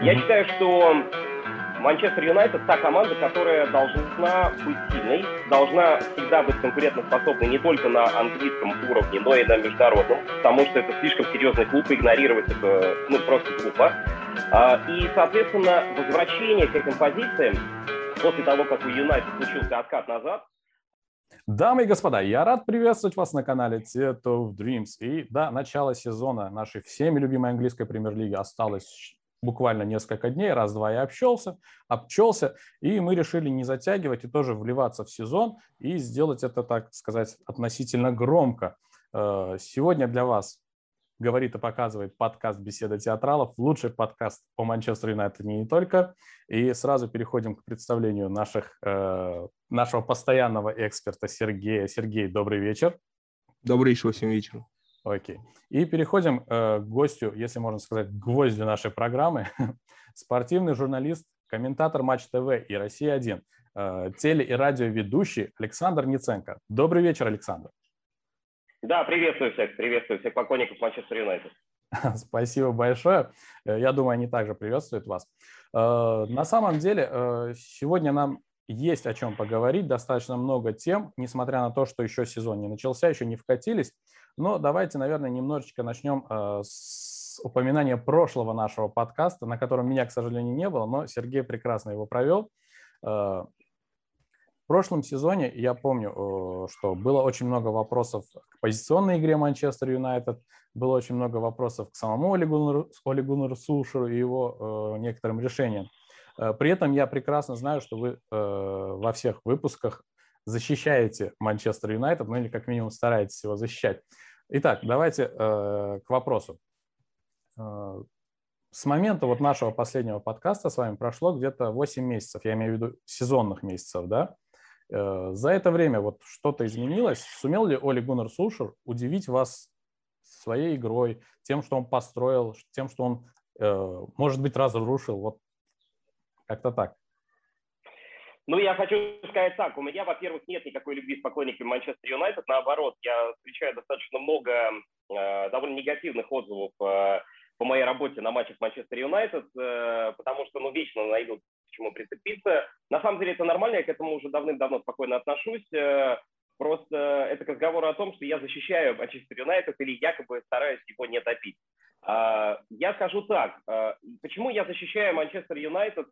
Я считаю, что Манчестер Юнайтед та команда, которая должна быть сильной, должна всегда быть конкурентоспособной не только на английском уровне, но и на международном, потому что это слишком серьезный клуб, и игнорировать это ну, просто глупо. А, и, соответственно, возвращение к этим позициям после того, как у Юнайтед случился откат назад, Дамы и господа, я рад приветствовать вас на канале Theater of Dreams. И да, начало сезона нашей всеми любимой английской премьер-лиги осталось буквально несколько дней, раз-два я общался, обчелся, и мы решили не затягивать и тоже вливаться в сезон и сделать это, так сказать, относительно громко. Э, сегодня для вас говорит и показывает подкаст «Беседа театралов», лучший подкаст по Манчестер Юнайтед не только. И сразу переходим к представлению наших, э, нашего постоянного эксперта Сергея. Сергей, добрый вечер. Добрый еще 8 вечера. Окей. И переходим э, к гостю, если можно сказать, к гвоздю нашей программы. Спортивный журналист, комментатор Матч ТВ и Россия-1, э, теле- и радиоведущий Александр Ниценко. Добрый вечер, Александр. Да, приветствую всех, приветствую всех поклонников Манчестер Юнайтед. Спасибо большое. Э, я думаю, они также приветствуют вас. Э, на самом деле, э, сегодня нам есть о чем поговорить, достаточно много тем, несмотря на то, что еще сезон не начался, еще не вкатились. Но давайте, наверное, немножечко начнем с упоминания прошлого нашего подкаста, на котором меня, к сожалению, не было, но Сергей прекрасно его провел. В прошлом сезоне я помню, э, что было очень много вопросов к позиционной игре Манчестер Юнайтед, было очень много вопросов к самому Олегу, Олегу Сушеру и его э, некоторым решениям. Э, при этом я прекрасно знаю, что вы во всех выпусках защищаете Манчестер Юнайтед, ну или как минимум стараетесь его защищать. Итак, давайте к вопросу. С момента вот нашего последнего подкаста с вами прошло где-то 8 месяцев, я имею в виду сезонных месяцев, да? Э, за это время вот что-то изменилось? Сумел ли Оли Гуннер Сушер удивить вас своей игрой, тем, что он построил, тем, что он, э, может быть, разрушил? Вот как-то так. Ну, я хочу сказать так. У меня, во-первых, нет никакой любви с поклонниками Манчестер Юнайтед. Наоборот, я встречаю достаточно много э, довольно негативных отзывов э, по моей работе на матчах Манчестер Юнайтед, э, потому что, ну, вечно найдут к чему прицепиться. На самом деле это нормально, я к этому уже давным-давно спокойно отношусь. Э, просто это к разговору о том, что я защищаю Манчестер Юнайтед или якобы стараюсь его не топить. А, я скажу так, э, почему я защищаю Манчестер Юнайтед,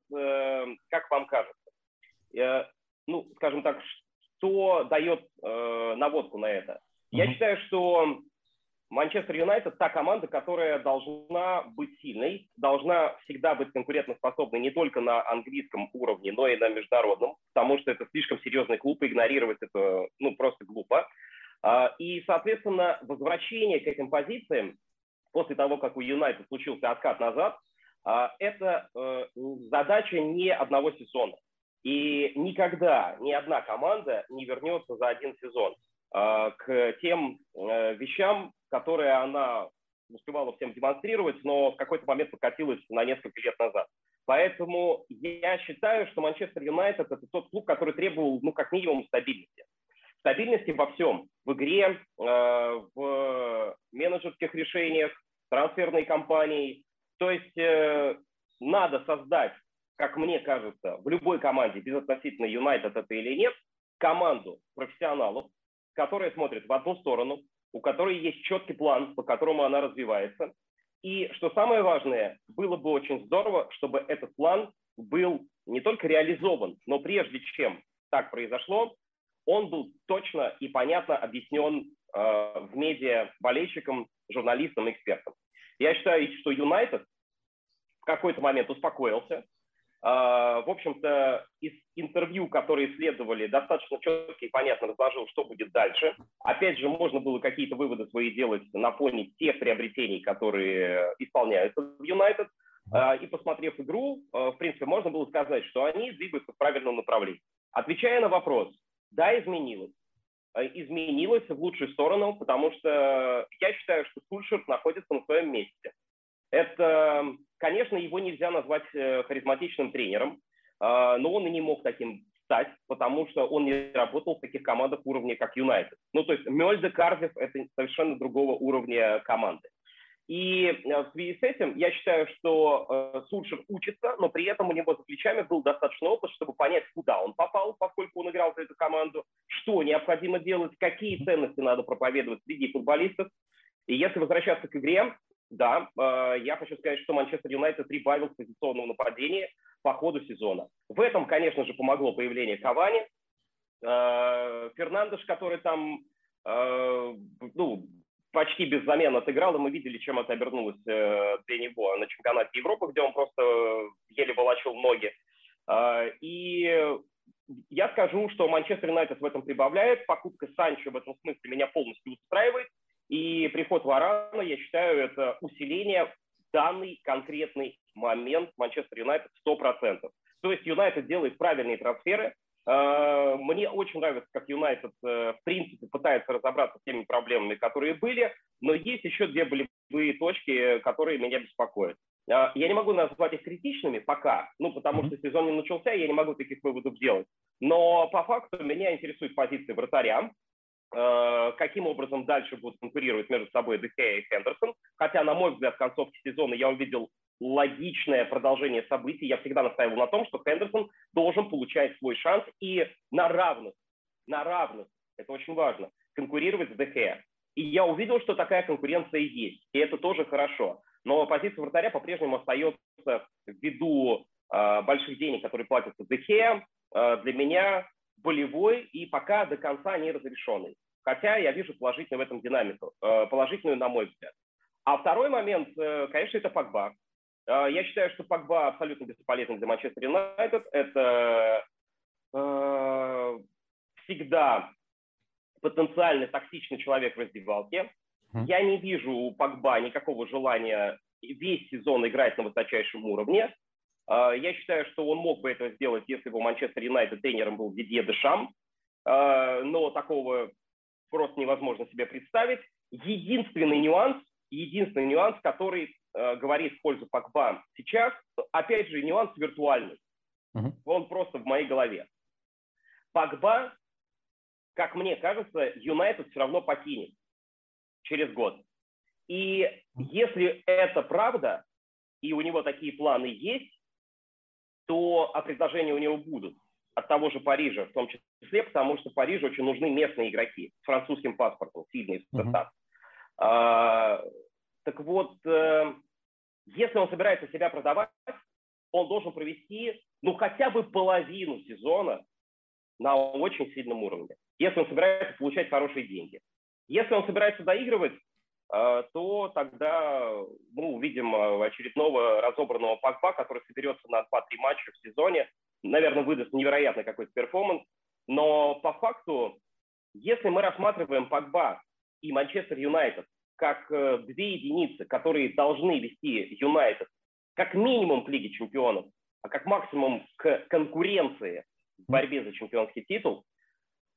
как вам кажется? Ну, скажем так, что дает наводку на это? Я считаю, что Манчестер Юнайтед та команда, которая должна быть сильной, должна всегда быть конкурентоспособной не только на английском уровне, но и на международном, потому что это слишком серьезный клуб, и игнорировать это ну, просто глупо. А, и, соответственно, возвращение к этим позициям после того, как у Юнайтед случился откат назад, а, это э, задача не одного сезона. И никогда ни одна команда не вернется за один сезон а, к тем э, вещам, которые она успевала всем демонстрировать, но в какой-то момент покатилась на несколько лет назад. Поэтому я считаю, что Манчестер Юнайтед – это тот клуб, который требовал, ну, как минимум, стабильности. Стабильности во всем. В игре, э, в менеджерских решениях, трансферной кампании. То есть э, надо создать, как мне кажется, в любой команде, безотносительно Юнайтед это или нет, команду профессионалов, которая смотрит в одну сторону, у которой есть четкий план, по которому она развивается. И что самое важное, было бы очень здорово, чтобы этот план был не только реализован, но прежде чем так произошло, он был точно и понятно объяснен э, в медиа болельщикам, журналистам, экспертам. Я считаю, что Юнайтед в какой-то момент успокоился, в общем-то, из интервью, которые следовали, достаточно четко и понятно разложил, что будет дальше. Опять же, можно было какие-то выводы свои делать на фоне тех приобретений, которые исполняются в Юнайтед. А, и посмотрев игру, а, в принципе, можно было сказать, что они двигаются в правильном направлении. Отвечая на вопрос, да, изменилось. Изменилось в лучшую сторону, потому что я считаю, что Сульшер находится на своем месте. Это, конечно, его нельзя назвать э, харизматичным тренером, а, но он и не мог таким стать, потому что он не работал в таких командах уровня, как Юнайтед. Ну, то есть Мельде, Кардив – это совершенно другого уровня команды. И э, в связи с этим я считаю, что э, Сульшер учится, но при этом у него за плечами был достаточно опыт, чтобы понять, куда он попал, поскольку он играл за эту команду, что необходимо делать, какие ценности надо проповедовать среди футболистов. И если возвращаться к игре, да, э, я хочу сказать, что Манчестер Юнайтед прибавил к позиционному нападению по ходу сезона. В этом, конечно же, помогло появление Кавани. Э, Фернандеш, который там э, ну, почти без замен отыграл, и мы видели, чем это обернулось э, для него на чемпионате Европы, где он просто еле волочил ноги. И я скажу, что Манчестер Юнайтед в этом прибавляет. Покупка Санчо в этом смысле меня полностью устраивает. И приход Варана, я считаю, это усиление в данный конкретный момент Манчестер Юнайтед 100%. То есть Юнайтед делает правильные трансферы, Э, мне очень нравится, как Юнайтед, э, в принципе, пытается разобраться с теми проблемами, которые были, но есть еще две болевые точки, которые меня беспокоят. Э, я не могу назвать их критичными пока, ну, потому что сезон не начался, я не могу таких выводов сделать. Но по факту меня интересует позиция вратаря, каким образом дальше будут конкурировать между собой Дехея и Хендерсон. Хотя, на мой взгляд, в концовке сезона я увидел логичное продолжение событий. Я всегда настаивал на том, что Хендерсон должен получать свой шанс и на равных, на равных, это очень важно, конкурировать с ДХ. И я увидел, что такая конкуренция есть, и это тоже хорошо. Но позиция вратаря по-прежнему остается ввиду э, больших денег, которые платятся ДХ, э, для меня болевой и пока до конца не разрешенный. Хотя я вижу положительную в этом динамику, э, положительную на мой взгляд. А второй момент, э, конечно, это Пакба. А, я считаю, что Погба абсолютно бесполезен для Манчестер Юнайтед. Это э, всегда потенциально токсичный человек в раздевалке. Я не вижу у Погба никакого желания весь сезон играть на высочайшем уровне. Э, я считаю, что он мог бы это сделать, если бы у Манчестер Юнайтед тренером был Дидье Дешам, э, но такого просто невозможно себе представить. Единственный нюанс, единственный нюанс, который э, говорит в пользу Пакба сейчас, опять же, нюанс виртуальный. Uh-huh. Он просто в моей голове. Пакба, как мне кажется, Юнайтед все равно покинет через год. И если это правда, и у него такие планы есть, то а предложения у него будут от того же Парижа в том числе, потому что Парижу очень нужны местные игроки с французским паспортом, сильные uh-huh. А, так вот, э, если он собирается себя продавать, он должен провести ну хотя бы половину сезона на очень сильном уровне, если он собирается получать хорошие деньги. Если он собирается доигрывать, то тогда мы увидим э, очередного разобранного Погба, который соберется на 2-3 матча в сезоне, наверное, выдаст невероятный какой-то перформанс, но по факту, если мы рассматриваем Погба и Манчестер Юнайтед как э, две единицы, которые должны вести Юнайтед как минимум к Лиге чемпионов, а как максимум к конкуренции в борьбе за чемпионский титул,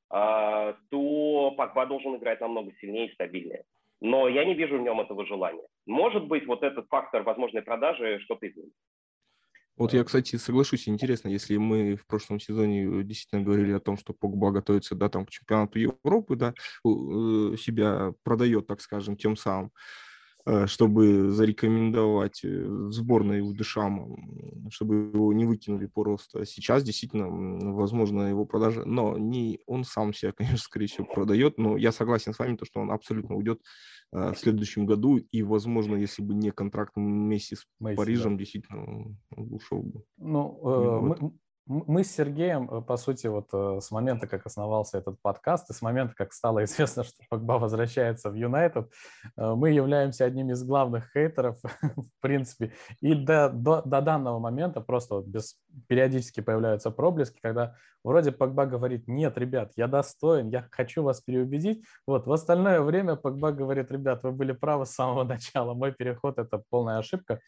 то Пакба должен играть намного сильнее и стабильнее. Но я не вижу в нем этого желания. Может быть, вот этот фактор возможной продажи что-то изменит. Вот я, кстати, соглашусь, интересно, если мы в прошлом сезоне э, действительно говорили о том, что Погба готовится, да, там, к чемпионату Европы, да, э, себя продает, так скажем, тем самым, чтобы зарекомендовать сборной у Дешама, чтобы его не выкинули просто. Сейчас действительно, возможно, его продажа, но не он сам себя, конечно, скорее всего, продает, но я согласен с вами, то, что он абсолютно уйдет Э, в следующем году, и, возможно, если бы не контракт вместе с Месси, Парижем, да. действительно, ушел бы. Ну, э, мы, мы с Сергеем, э, по сути, вот э, с момента, как основался этот подкаст, и с момента, как стало известно, что Погба возвращается в Юнайтед, э, мы являемся одним из главных хейтеров, в принципе. И до, до, до данного момента просто вот без, периодически появляются проблески, когда вроде Погба говорит, нет, ребят, я достоин, я хочу вас переубедить. Вот, в остальное время Погба говорит, ребят, вы были правы с самого начала, мой переход – это полная ошибка.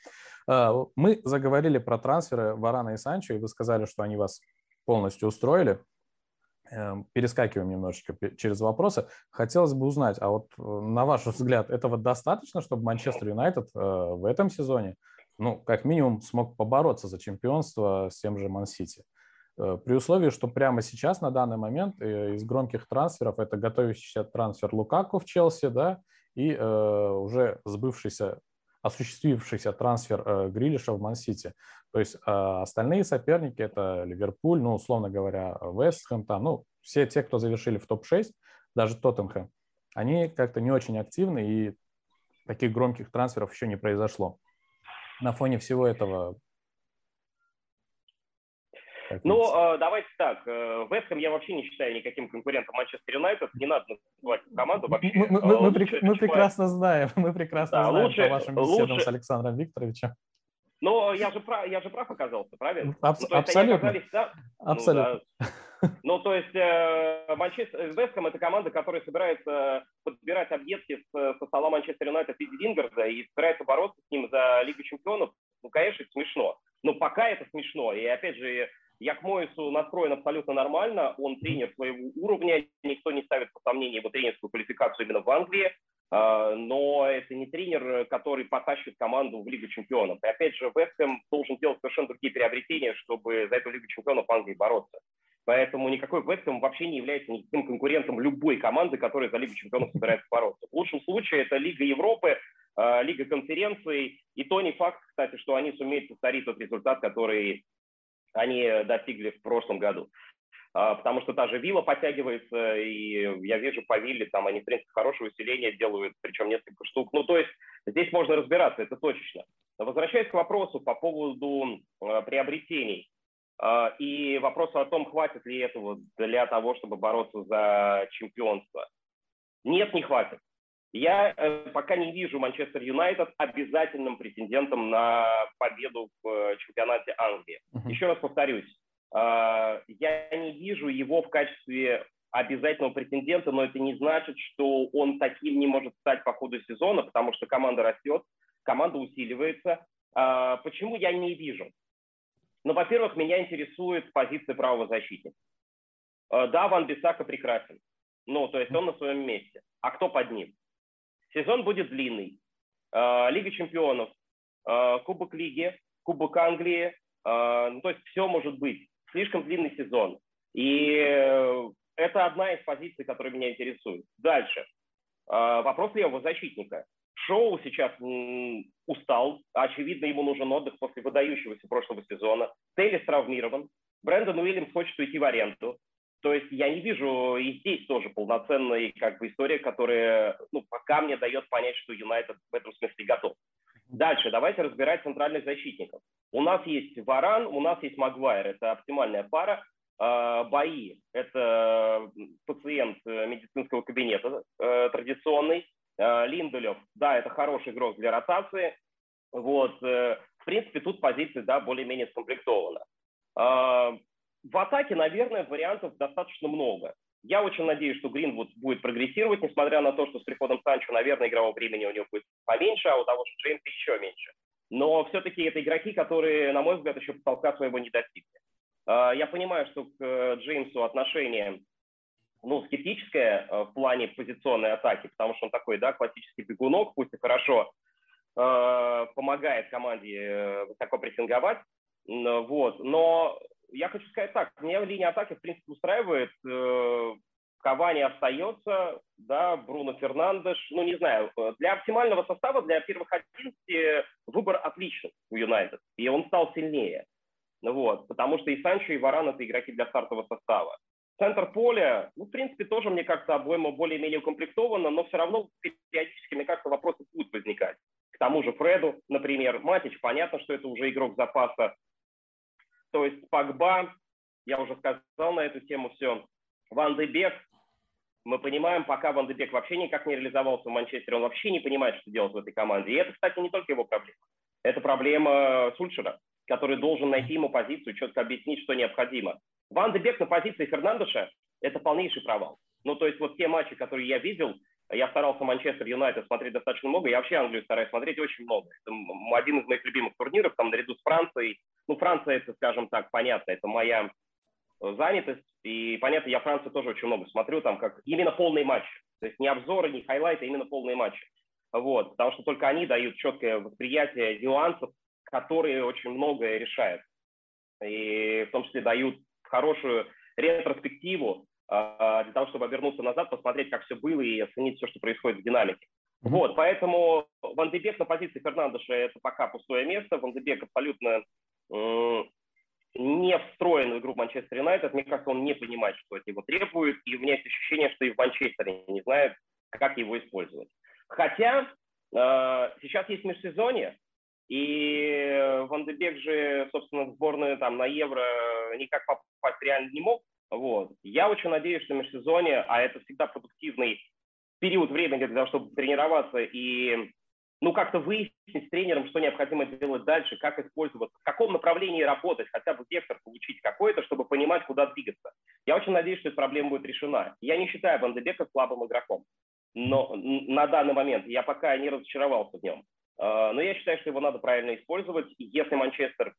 А, мы заговорили про трансферы Варана и Санчо, и вы сказали, что они вас полностью устроили. Эм, перескакиваем немножечко через вопросы. Хотелось бы узнать, а вот э, на ваш взгляд, этого достаточно, чтобы Манчестер Юнайтед э, в этом сезоне, ну, как минимум, смог побороться за чемпионство с тем же Ман-Сити? Э, при условии, что прямо сейчас, на данный момент, из громких трансферов, это готовящийся трансфер Лукаку в Челси, да, и э, уже сбывшийся осуществившийся трансфер э, Грилиша в Ман-Сити. То есть э, остальные соперники, это Ливерпуль, ну, условно говоря, Вестхэм, там, ну, все те, кто завершили в топ-6, даже Тоттенхэм, они как-то не очень активны, и таких громких трансферов еще не произошло. На фоне всего этого ну, э, давайте так. Э, Вестхэм я вообще не считаю никаким конкурентом Манчестер Юнайтед. Не надо называть команду вообще. Мы, мы, мы, мы, мы прекрасно знаем, мы прекрасно да, знаем лучше, по вашим беседам лучше... с Александром Викторовичем. Но я же прав, я же прав оказался, правильно? Аб- ну, абсолютно. да? Абсолютно. Ну, да. ну, то есть э, Манчестер, Вестхэм это команда, которая собирается подбирать объедки с, со стола Манчестер Юнайтед и Вингерда и собирается бороться с ним за Лигу Чемпионов. Ну, конечно, это смешно. Но пока это смешно. И опять же, я к Моису настроен абсолютно нормально. Он тренер своего уровня. Никто не ставит под сомнение его тренерскую квалификацию именно в Англии. А, но это не тренер, который потащит команду в Лигу чемпионов. И опять же, Вестхэм должен делать совершенно другие приобретения, чтобы за эту Лигу чемпионов в Англии бороться. Поэтому никакой Вестхэм вообще не является никаким конкурентом любой команды, которая за Лигу чемпионов собирается бороться. В лучшем случае это Лига Европы, а, Лига конференций. И то не факт, кстати, что они сумеют повторить тот результат, который они достигли в прошлом году. А, потому что та же Вилла подтягивается, и я вижу по Вилле, там они, в принципе, хорошее усиление делают, причем несколько штук. Ну, то есть здесь можно разбираться, это точечно. Возвращаясь к вопросу по поводу а, приобретений а, и вопросу о том, хватит ли этого для того, чтобы бороться за чемпионство. Нет, не хватит. Я э, пока не вижу Манчестер Юнайтед обязательным претендентом на победу в э, чемпионате Англии. Uh-huh. Еще раз повторюсь, э, я не вижу его в качестве обязательного претендента, но это не значит, что он таким не может стать по ходу сезона, потому что команда растет, команда усиливается. Почему я не вижу? Ну, во-первых, меня интересует позиция правого защитника. Да, Ван Бисака прекрасен. Ну, то есть он на своем месте. А кто под ним? Сезон будет длинный. А, Лига чемпионов, а, Кубок Лиги, Кубок Англии. А, ну, то есть все может быть. Слишком длинный сезон. И это одна из позиций, которая меня интересует. Дальше. Вопрос левого защитника. Шоу сейчас устал. Очевидно, ему нужен отдых после выдающегося прошлого сезона. Тейлис травмирован. Брэндон Уильямс хочет уйти в аренду. То есть я не вижу и здесь тоже полноценной как бы истории, которая ну, пока мне дает понять, что Юнайтед в этом смысле готов. Дальше давайте разбирать центральных защитников. У нас есть Варан, у нас есть Магуайр, это оптимальная пара. А, бои – это пациент э, медицинского кабинета э, традиционный. А, Линделев, да, это хороший игрок для ротации. Вот, э, в принципе, тут позиция, да, более-менее скомплектована. В атаке, наверное, вариантов достаточно много. Я очень надеюсь, что Гринвуд будет прогрессировать, несмотря на то, что с приходом Санчо, наверное, игрового времени у него будет поменьше, а у того же Джеймса еще меньше. Но все-таки это игроки, которые, на мой взгляд, еще потолка своего не достигли. А, я понимаю, что к э, Джеймсу отношение ну, скептическое э, в плане позиционной атаки, потому что он такой, да, классический бегунок, пусть и хорошо э, помогает команде высоко прессинговать, вот, но я хочу сказать так, меня линия атаки, в принципе, устраивает. Э, Кавани остается, да, Бруно Фернандеш, ну, не знаю, для оптимального состава, для первых 11 выбор отличный у Юнайтед, и он стал сильнее. Вот, потому что и Санчо, и Варан – это игроки для стартового состава. Центр поля, ну, в принципе, тоже, мне кажется, обойма более-менее укомплектована, но все равно периодически, мне кажется, вопросы будут возникать. К тому же Фреду, например, Матич, понятно, что это уже игрок запаса, то есть Пагба, я уже сказал на эту тему все. Ван де мы понимаем, пока Ван де вообще никак не реализовался в Манчестере, он вообще не понимает, что делать в этой команде. И это, кстати, не только его проблема. Это проблема Сульшера, который должен найти ему позицию, четко объяснить, что необходимо. Ван де на позиции Фернандеша – это полнейший провал. Ну, то есть вот те матчи, которые я видел, я старался Манчестер Юнайтед смотреть достаточно много. Я вообще Англию стараюсь смотреть очень много. Это один из моих любимых турниров, там наряду с Францией. Ну, Франция, это, скажем так, понятно, это моя э, занятость. И понятно, я Францию тоже очень много смотрю, там как именно полные матчи. То есть не обзоры, не хайлайты, а именно полные матчи. Вот, потому что только они дают четкое восприятие нюансов, которые очень многое решают. И в том числе дают хорошую ретроспективу для того, чтобы обернуться назад, посмотреть, как все было и оценить все, что происходит в динамике. Вот, поэтому Ван Дебек на позиции Фернандеша это пока пустое место. Ван Дебек абсолютно не встроен в игру Манчестер Юнайтед. Мне кажется, он не понимает, что от него требует, и у меня есть ощущение, что и в Манчестере не знают, как его использовать. Хотя э, сейчас есть межсезонье, и Ван де Бек же, собственно, в сборную там на Евро никак попасть реально не мог. Вот. Я очень надеюсь, что межсезонье, а это всегда продуктивный период времени для того, чтобы тренироваться и ну, как-то выяснить с тренером, что необходимо делать дальше, как использовать, в каком направлении работать, хотя бы вектор получить какой-то, чтобы понимать, куда двигаться. Я очень надеюсь, что эта проблема будет решена. Я не считаю Вандебека слабым игроком, но на данный момент я пока не разочаровался в нем. А, но я считаю, что его надо правильно использовать. Если Манчестер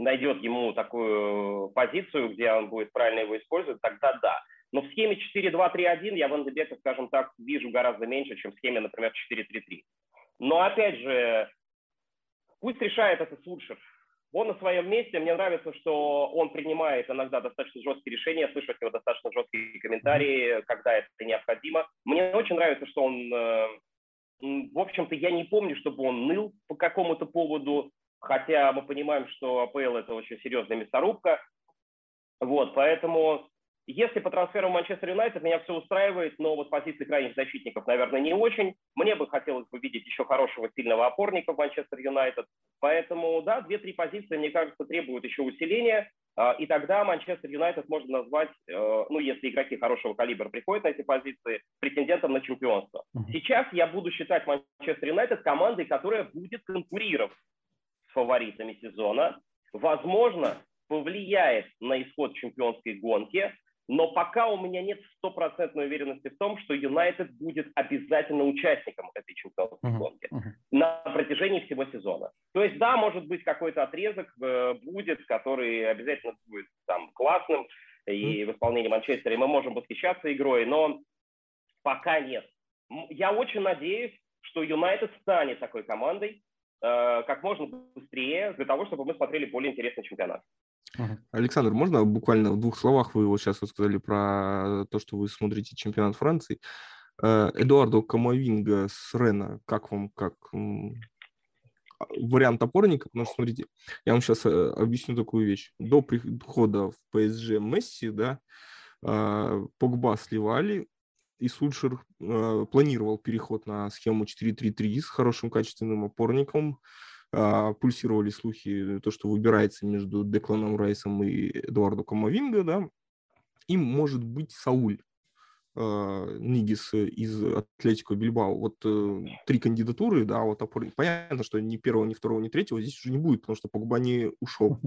найдет ему такую позицию, где он будет правильно его использовать, тогда да. Но в схеме 4-2-3-1 я Ван Дебека, скажем так, вижу гораздо меньше, чем в схеме, например, 4-3-3. Но опять же, пусть решает это Сульшер. Он на своем месте. Мне нравится, что он принимает иногда достаточно жесткие решения. Слышу от него достаточно жесткие комментарии, когда это необходимо. Мне очень нравится, что он... Э, в общем-то, я не помню, чтобы он ныл по какому-то поводу, хотя мы понимаем, что АПЛ – это очень серьезная мясорубка. Вот, поэтому если по трансферу Манчестер Юнайтед меня все устраивает, но вот позиции крайних защитников, наверное, не очень. Мне бы хотелось бы видеть еще хорошего сильного опорника в Манчестер Юнайтед. Поэтому, да, две-три позиции, мне кажется, требуют еще усиления. А, и тогда Манчестер Юнайтед можно назвать, э, ну, если игроки хорошего калибра приходят на эти позиции, претендентом на чемпионство. Сейчас я буду считать Манчестер Юнайтед командой, которая будет конкурировать с фаворитами сезона. Возможно, повлияет на исход чемпионской гонки, но пока у меня нет стопроцентной уверенности в том, что Юнайтед будет обязательно участником этой чемпионской гонки uh-huh. uh-huh. на протяжении всего сезона. То есть, да, может быть, какой-то отрезок э, будет, который обязательно будет там классным, и uh-huh. в исполнении Манчестера, и мы можем восхищаться игрой, но пока нет. Я очень надеюсь, что Юнайтед станет такой командой как можно быстрее, для того, чтобы мы смотрели более интересный чемпионат. Александр, можно буквально в двух словах, вы вот сейчас вот сказали про то, что вы смотрите чемпионат Франции. Э, Эдуардо Камовинга с Рена, как вам, как вариант опорника? Потому что, смотрите, я вам сейчас э, объясню такую вещь. До прихода в ПСЖ Месси, да, Погба сливали, и Сульшер э, планировал переход на схему 4-3-3 с хорошим качественным опорником, а, пульсировали слухи, то, что выбирается между Декланом Райсом и Эдуардо Камовинго, да, и может быть Сауль а, Нигис из Атлетико Бильбао. Вот э, три кандидатуры, да, вот понятно, что ни первого, ни второго, ни третьего здесь уже не будет, потому что Погба не ушел.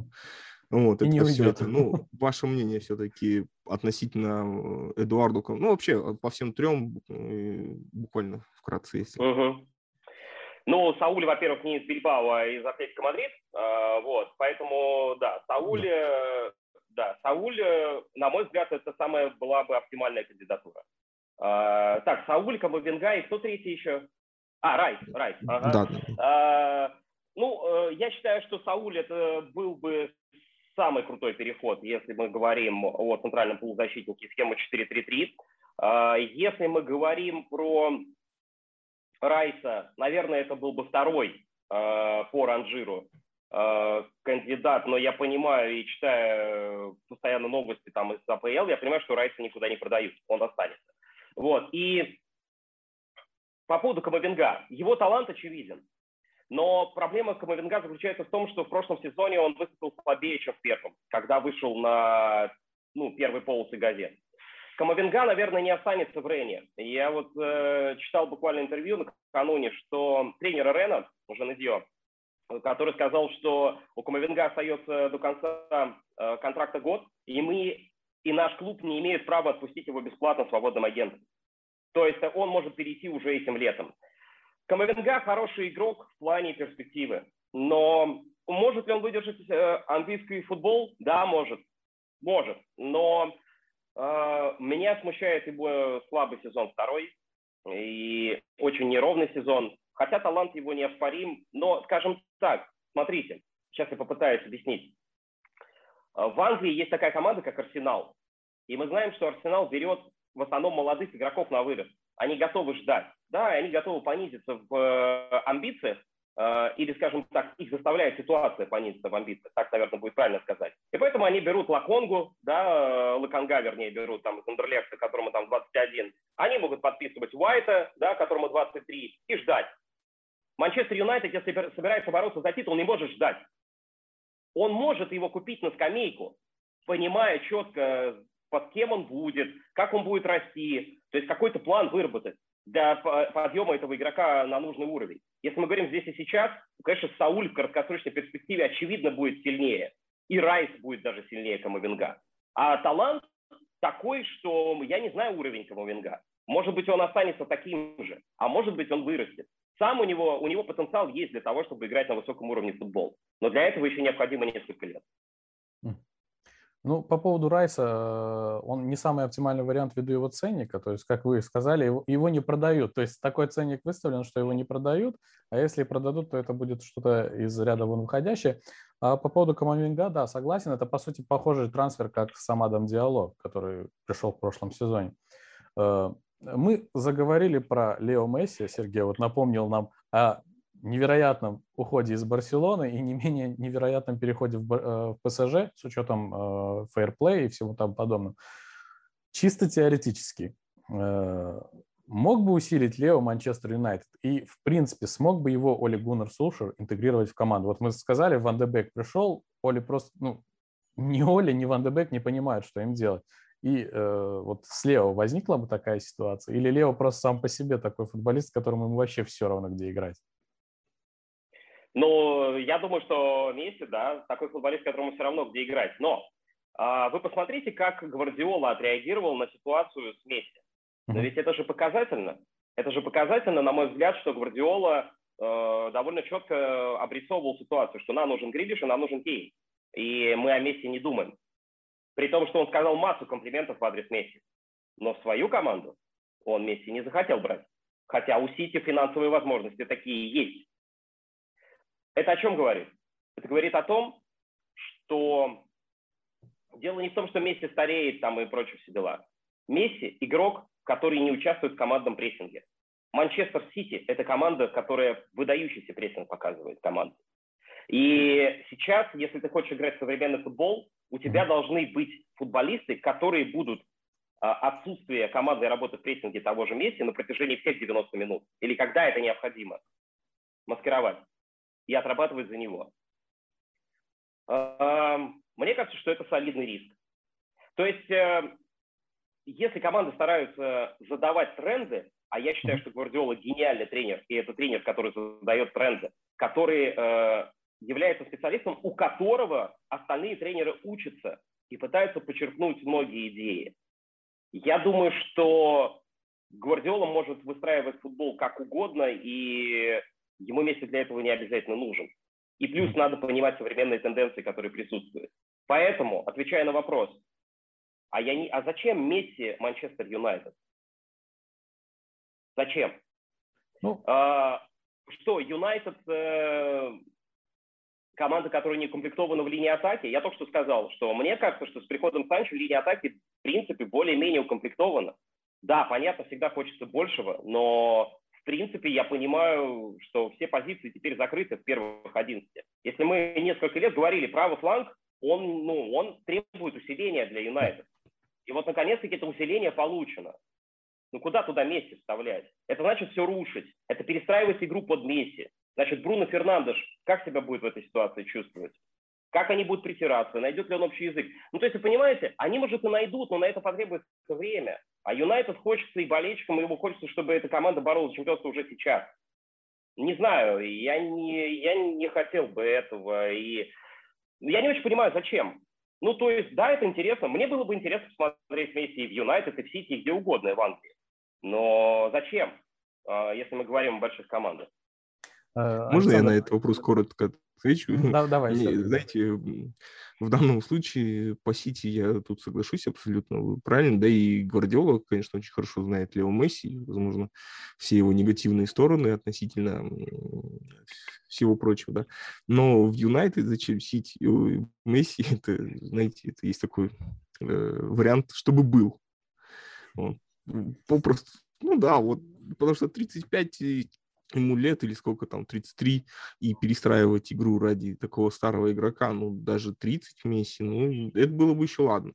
Вот, и это все это. Ну, ваше мнение все-таки относительно э, Эдуарду, ну, вообще по всем трем э, буквально вкратце, если. Угу. Ну, Сауль, во-первых, не из Бильбао, а из Атлетика Мадрид. А, вот, поэтому, да, Сауль, да, Сауль, э, на мой взгляд, это самая была бы оптимальная кандидатура. А, так, Сауль, Камавинга и кто третий еще? А, Райс, Райс. Ага. Да. А, ну, я считаю, что Сауль это был бы самый крутой переход, если мы говорим о центральном полузащитнике схему 4-3-3. Если мы говорим про Райса, наверное, это был бы второй э, по ранжиру э, кандидат, но я понимаю и читаю постоянно новости там из АПЛ, я понимаю, что Райса никуда не продают, он останется. Вот, и по поводу Камавинга, его талант очевиден, но проблема Камавинги заключается в том, что в прошлом сезоне он выступил слабее, чем в первом, когда вышел на ну, первый полосы газет. Камавинга, наверное, не останется в Рене. Я вот э, читал буквально интервью накануне, что тренер Рена, Женезио, который сказал, что у Камавинги остается до конца э, контракта год, и мы и наш клуб не имеет права отпустить его бесплатно свободным агентом. То есть он может перейти уже этим летом. Камовинга хороший игрок в плане перспективы, но может ли он выдержать э, английский футбол? Да, может. Может. Но а, меня смущает его слабый сезон второй и очень неровный сезон. Хотя талант его неоспорим, но, скажем так, смотрите, сейчас я попытаюсь объяснить. В Англии есть такая команда, как Арсенал. И мы знаем, что Арсенал берет в основном молодых игроков на вырос. Они готовы ждать, да, и они готовы понизиться в э, амбициях, э, или, скажем так, их заставляет ситуация понизиться в амбициях, так, наверное, будет правильно сказать. И поэтому они берут Лаконгу, да, Лаконга, вернее, берут там из Андерлекса, которому там 21, они могут подписывать Уайта, да, которому 23, и ждать. Манчестер Юнайтед, если собирается бороться за титул, не может ждать. Он может его купить на скамейку, понимая четко, под кем он будет, как он будет расти, то есть какой-то план выработать для подъема этого игрока на нужный уровень. Если мы говорим здесь и сейчас, то, конечно, Сауль в краткосрочной перспективе очевидно будет сильнее. И Райс будет даже сильнее Камовинга. А талант такой, что я не знаю уровень Камовинга. Может быть, он останется таким же, а может быть, он вырастет. Сам у него, у него потенциал есть для того, чтобы играть на высоком уровне футбол. Но для этого еще необходимо несколько лет. Ну, по поводу Райса, э, он не самый оптимальный вариант ввиду его ценника. То есть, как вы сказали, его, его не продают. То есть, такой ценник выставлен, что его не продают. А если продадут, то это будет что-то из ряда вон выходящее. А по поводу Камаминга, да, согласен. Это, по сути, похожий трансфер, как с Амадом Диалог, который пришел в прошлом сезоне. Э, мы заговорили про Лео Месси. Сергей вот напомнил нам о невероятном уходе из Барселоны и не менее невероятном переходе в, э, в ПСЖ с учетом э, фейерплея и всему тому подобному. Чисто теоретически э, мог бы усилить Лео Манчестер Юнайтед и, в принципе, смог бы его Оли Гуннер Сулшер интегрировать в команду. Вот мы сказали, Ван де Бек пришел, Оли просто, ну, ни Оли, ни Ван де Бек не понимают, что им делать. И э, вот с Лео возникла бы такая ситуация? Или Лео просто сам по себе такой футболист, которому ему вообще все равно, где играть? Ну, я думаю, что Месси, да, такой футболист, которому все равно где играть. Но а, вы посмотрите, как Гвардиола отреагировал на ситуацию с Месси. Но ведь это же показательно. Это же показательно, на мой взгляд, что Гвардиола э, довольно четко обрисовывал ситуацию, что нам нужен Грилиш и нам нужен Кейн. И мы о Месси не думаем. При том, что он сказал массу комплиментов в адрес Месси. Но в свою команду он Месси не захотел брать. Хотя у Сити финансовые возможности такие есть. Это о чем говорит? Это говорит о том, что дело не в том, что Месси стареет там и прочие все дела. Месси – игрок, который не участвует в командном прессинге. Манчестер Сити – это команда, которая выдающийся прессинг показывает команду. И сейчас, если ты хочешь играть в современный футбол, у тебя должны быть футболисты, которые будут а, отсутствие командной работы в прессинге того же Месси на протяжении всех 90 минут, или когда это необходимо, маскировать и отрабатывать за него. Мне кажется, что это солидный риск. То есть, э, если команды стараются задавать тренды, а я считаю, что Гвардиола гениальный тренер, и это тренер, который задает тренды, который э, является специалистом, у которого остальные тренеры учатся и пытаются почерпнуть многие идеи. Я думаю, что Гвардиола может выстраивать футбол как угодно, и ему месяц для этого не обязательно нужен. И плюс надо понимать современные тенденции, которые присутствуют. Поэтому, отвечая на вопрос, а, я не, а зачем Месси Манчестер Юнайтед? Зачем? Ну. А, что, Юнайтед э, команда, которая не укомплектована в линии атаки? Я только что сказал, что мне кажется, что с приходом Санчо линия атаки в принципе более-менее укомплектована. Да, понятно, всегда хочется большего, но в принципе, я понимаю, что все позиции теперь закрыты в первых 11. Если мы несколько лет говорили, правый фланг, он, ну, он требует усиления для Юнайтед. И вот, наконец-таки, это усиление получено. Ну, куда туда Месси вставлять? Это значит все рушить. Это перестраивать игру под Месси. Значит, Бруно Фернандеш как себя будет в этой ситуации чувствовать? Как они будут притираться? Найдет ли он общий язык? Ну, то есть, вы понимаете, они, может, и найдут, но на это потребуется время. А Юнайтед хочется и болельщикам, ему хочется, чтобы эта команда боролась за чемпионство уже сейчас. Не знаю, я не, я не хотел бы этого. И я не очень понимаю, зачем. Ну, то есть, да, это интересно. Мне было бы интересно посмотреть вместе и в Юнайтед, и в Сити, и где угодно, и в Англии. Но зачем, а, если мы говорим о больших командах? Э, Можно Александр... я на этот вопрос коротко отвечу? Да, давай. Знаете, в данном случае по Сити я тут соглашусь абсолютно правильно. Да и Гвардиола, конечно, очень хорошо знает Лео Месси, возможно, все его негативные стороны относительно всего прочего, да. Но в Юнайтед зачем Сити Месси, это, знаете, это есть такой э, вариант, чтобы был. Вот. Попросту ну да, вот, потому что 35 ему лет или сколько там, 33, и перестраивать игру ради такого старого игрока, ну, даже 30 Месси, ну, это было бы еще ладно.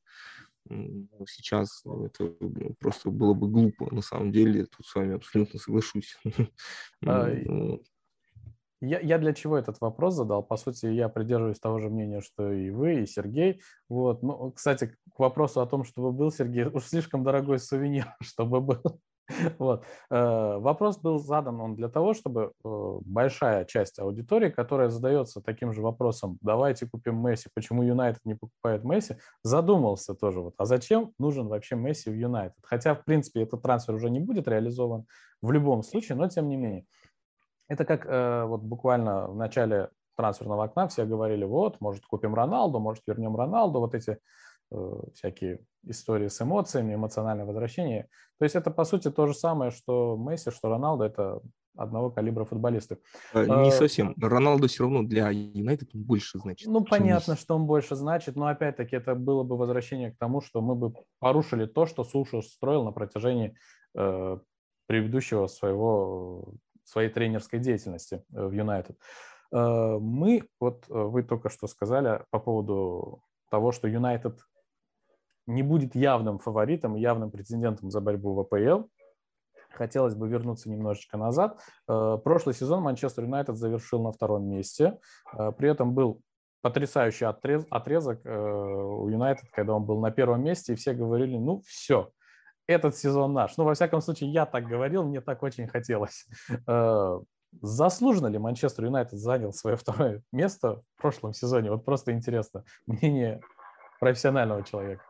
Сейчас ну, это ну, просто было бы глупо, на самом деле, тут с вами абсолютно соглашусь. А, я, я для чего этот вопрос задал? По сути, я придерживаюсь того же мнения, что и вы, и Сергей. Вот. Ну, кстати, к вопросу о том, чтобы был Сергей, уж слишком дорогой сувенир, чтобы был. Вот. Э, вопрос был задан он для того, чтобы э, большая часть аудитории, которая задается таким же вопросом, давайте купим Месси, почему Юнайтед не покупает Месси, задумался тоже, вот, а зачем нужен вообще Месси в Юнайтед? Хотя, в принципе, этот трансфер уже не будет реализован в любом случае, но тем не менее. Это как э, вот буквально в начале трансферного окна все говорили, вот, может, купим Роналду, может, вернем Роналду, вот эти всякие истории с эмоциями, эмоциональное возвращение. То есть это, по сути, то же самое, что Месси, что Роналдо, это одного калибра футболисты. Э, не а, совсем. Роналдо все равно для Юнайтед больше значит. Ну, понятно, Месси. что он больше значит, но опять-таки это было бы возвращение к тому, что мы бы порушили то, что Суша строил на протяжении э, предыдущего своего своей тренерской деятельности э, в Юнайтед. Э, мы, вот э, вы только что сказали по поводу того, что Юнайтед не будет явным фаворитом, явным претендентом за борьбу в АПЛ. Хотелось бы вернуться немножечко назад. Прошлый сезон Манчестер Юнайтед завершил на втором месте. При этом был потрясающий отрез, отрезок у Юнайтед, когда он был на первом месте, и все говорили, ну все, этот сезон наш. Ну, во всяком случае, я так говорил, мне так очень хотелось. Э, заслуженно ли Манчестер Юнайтед занял свое второе место в прошлом сезоне? Вот просто интересно мнение профессионального человека.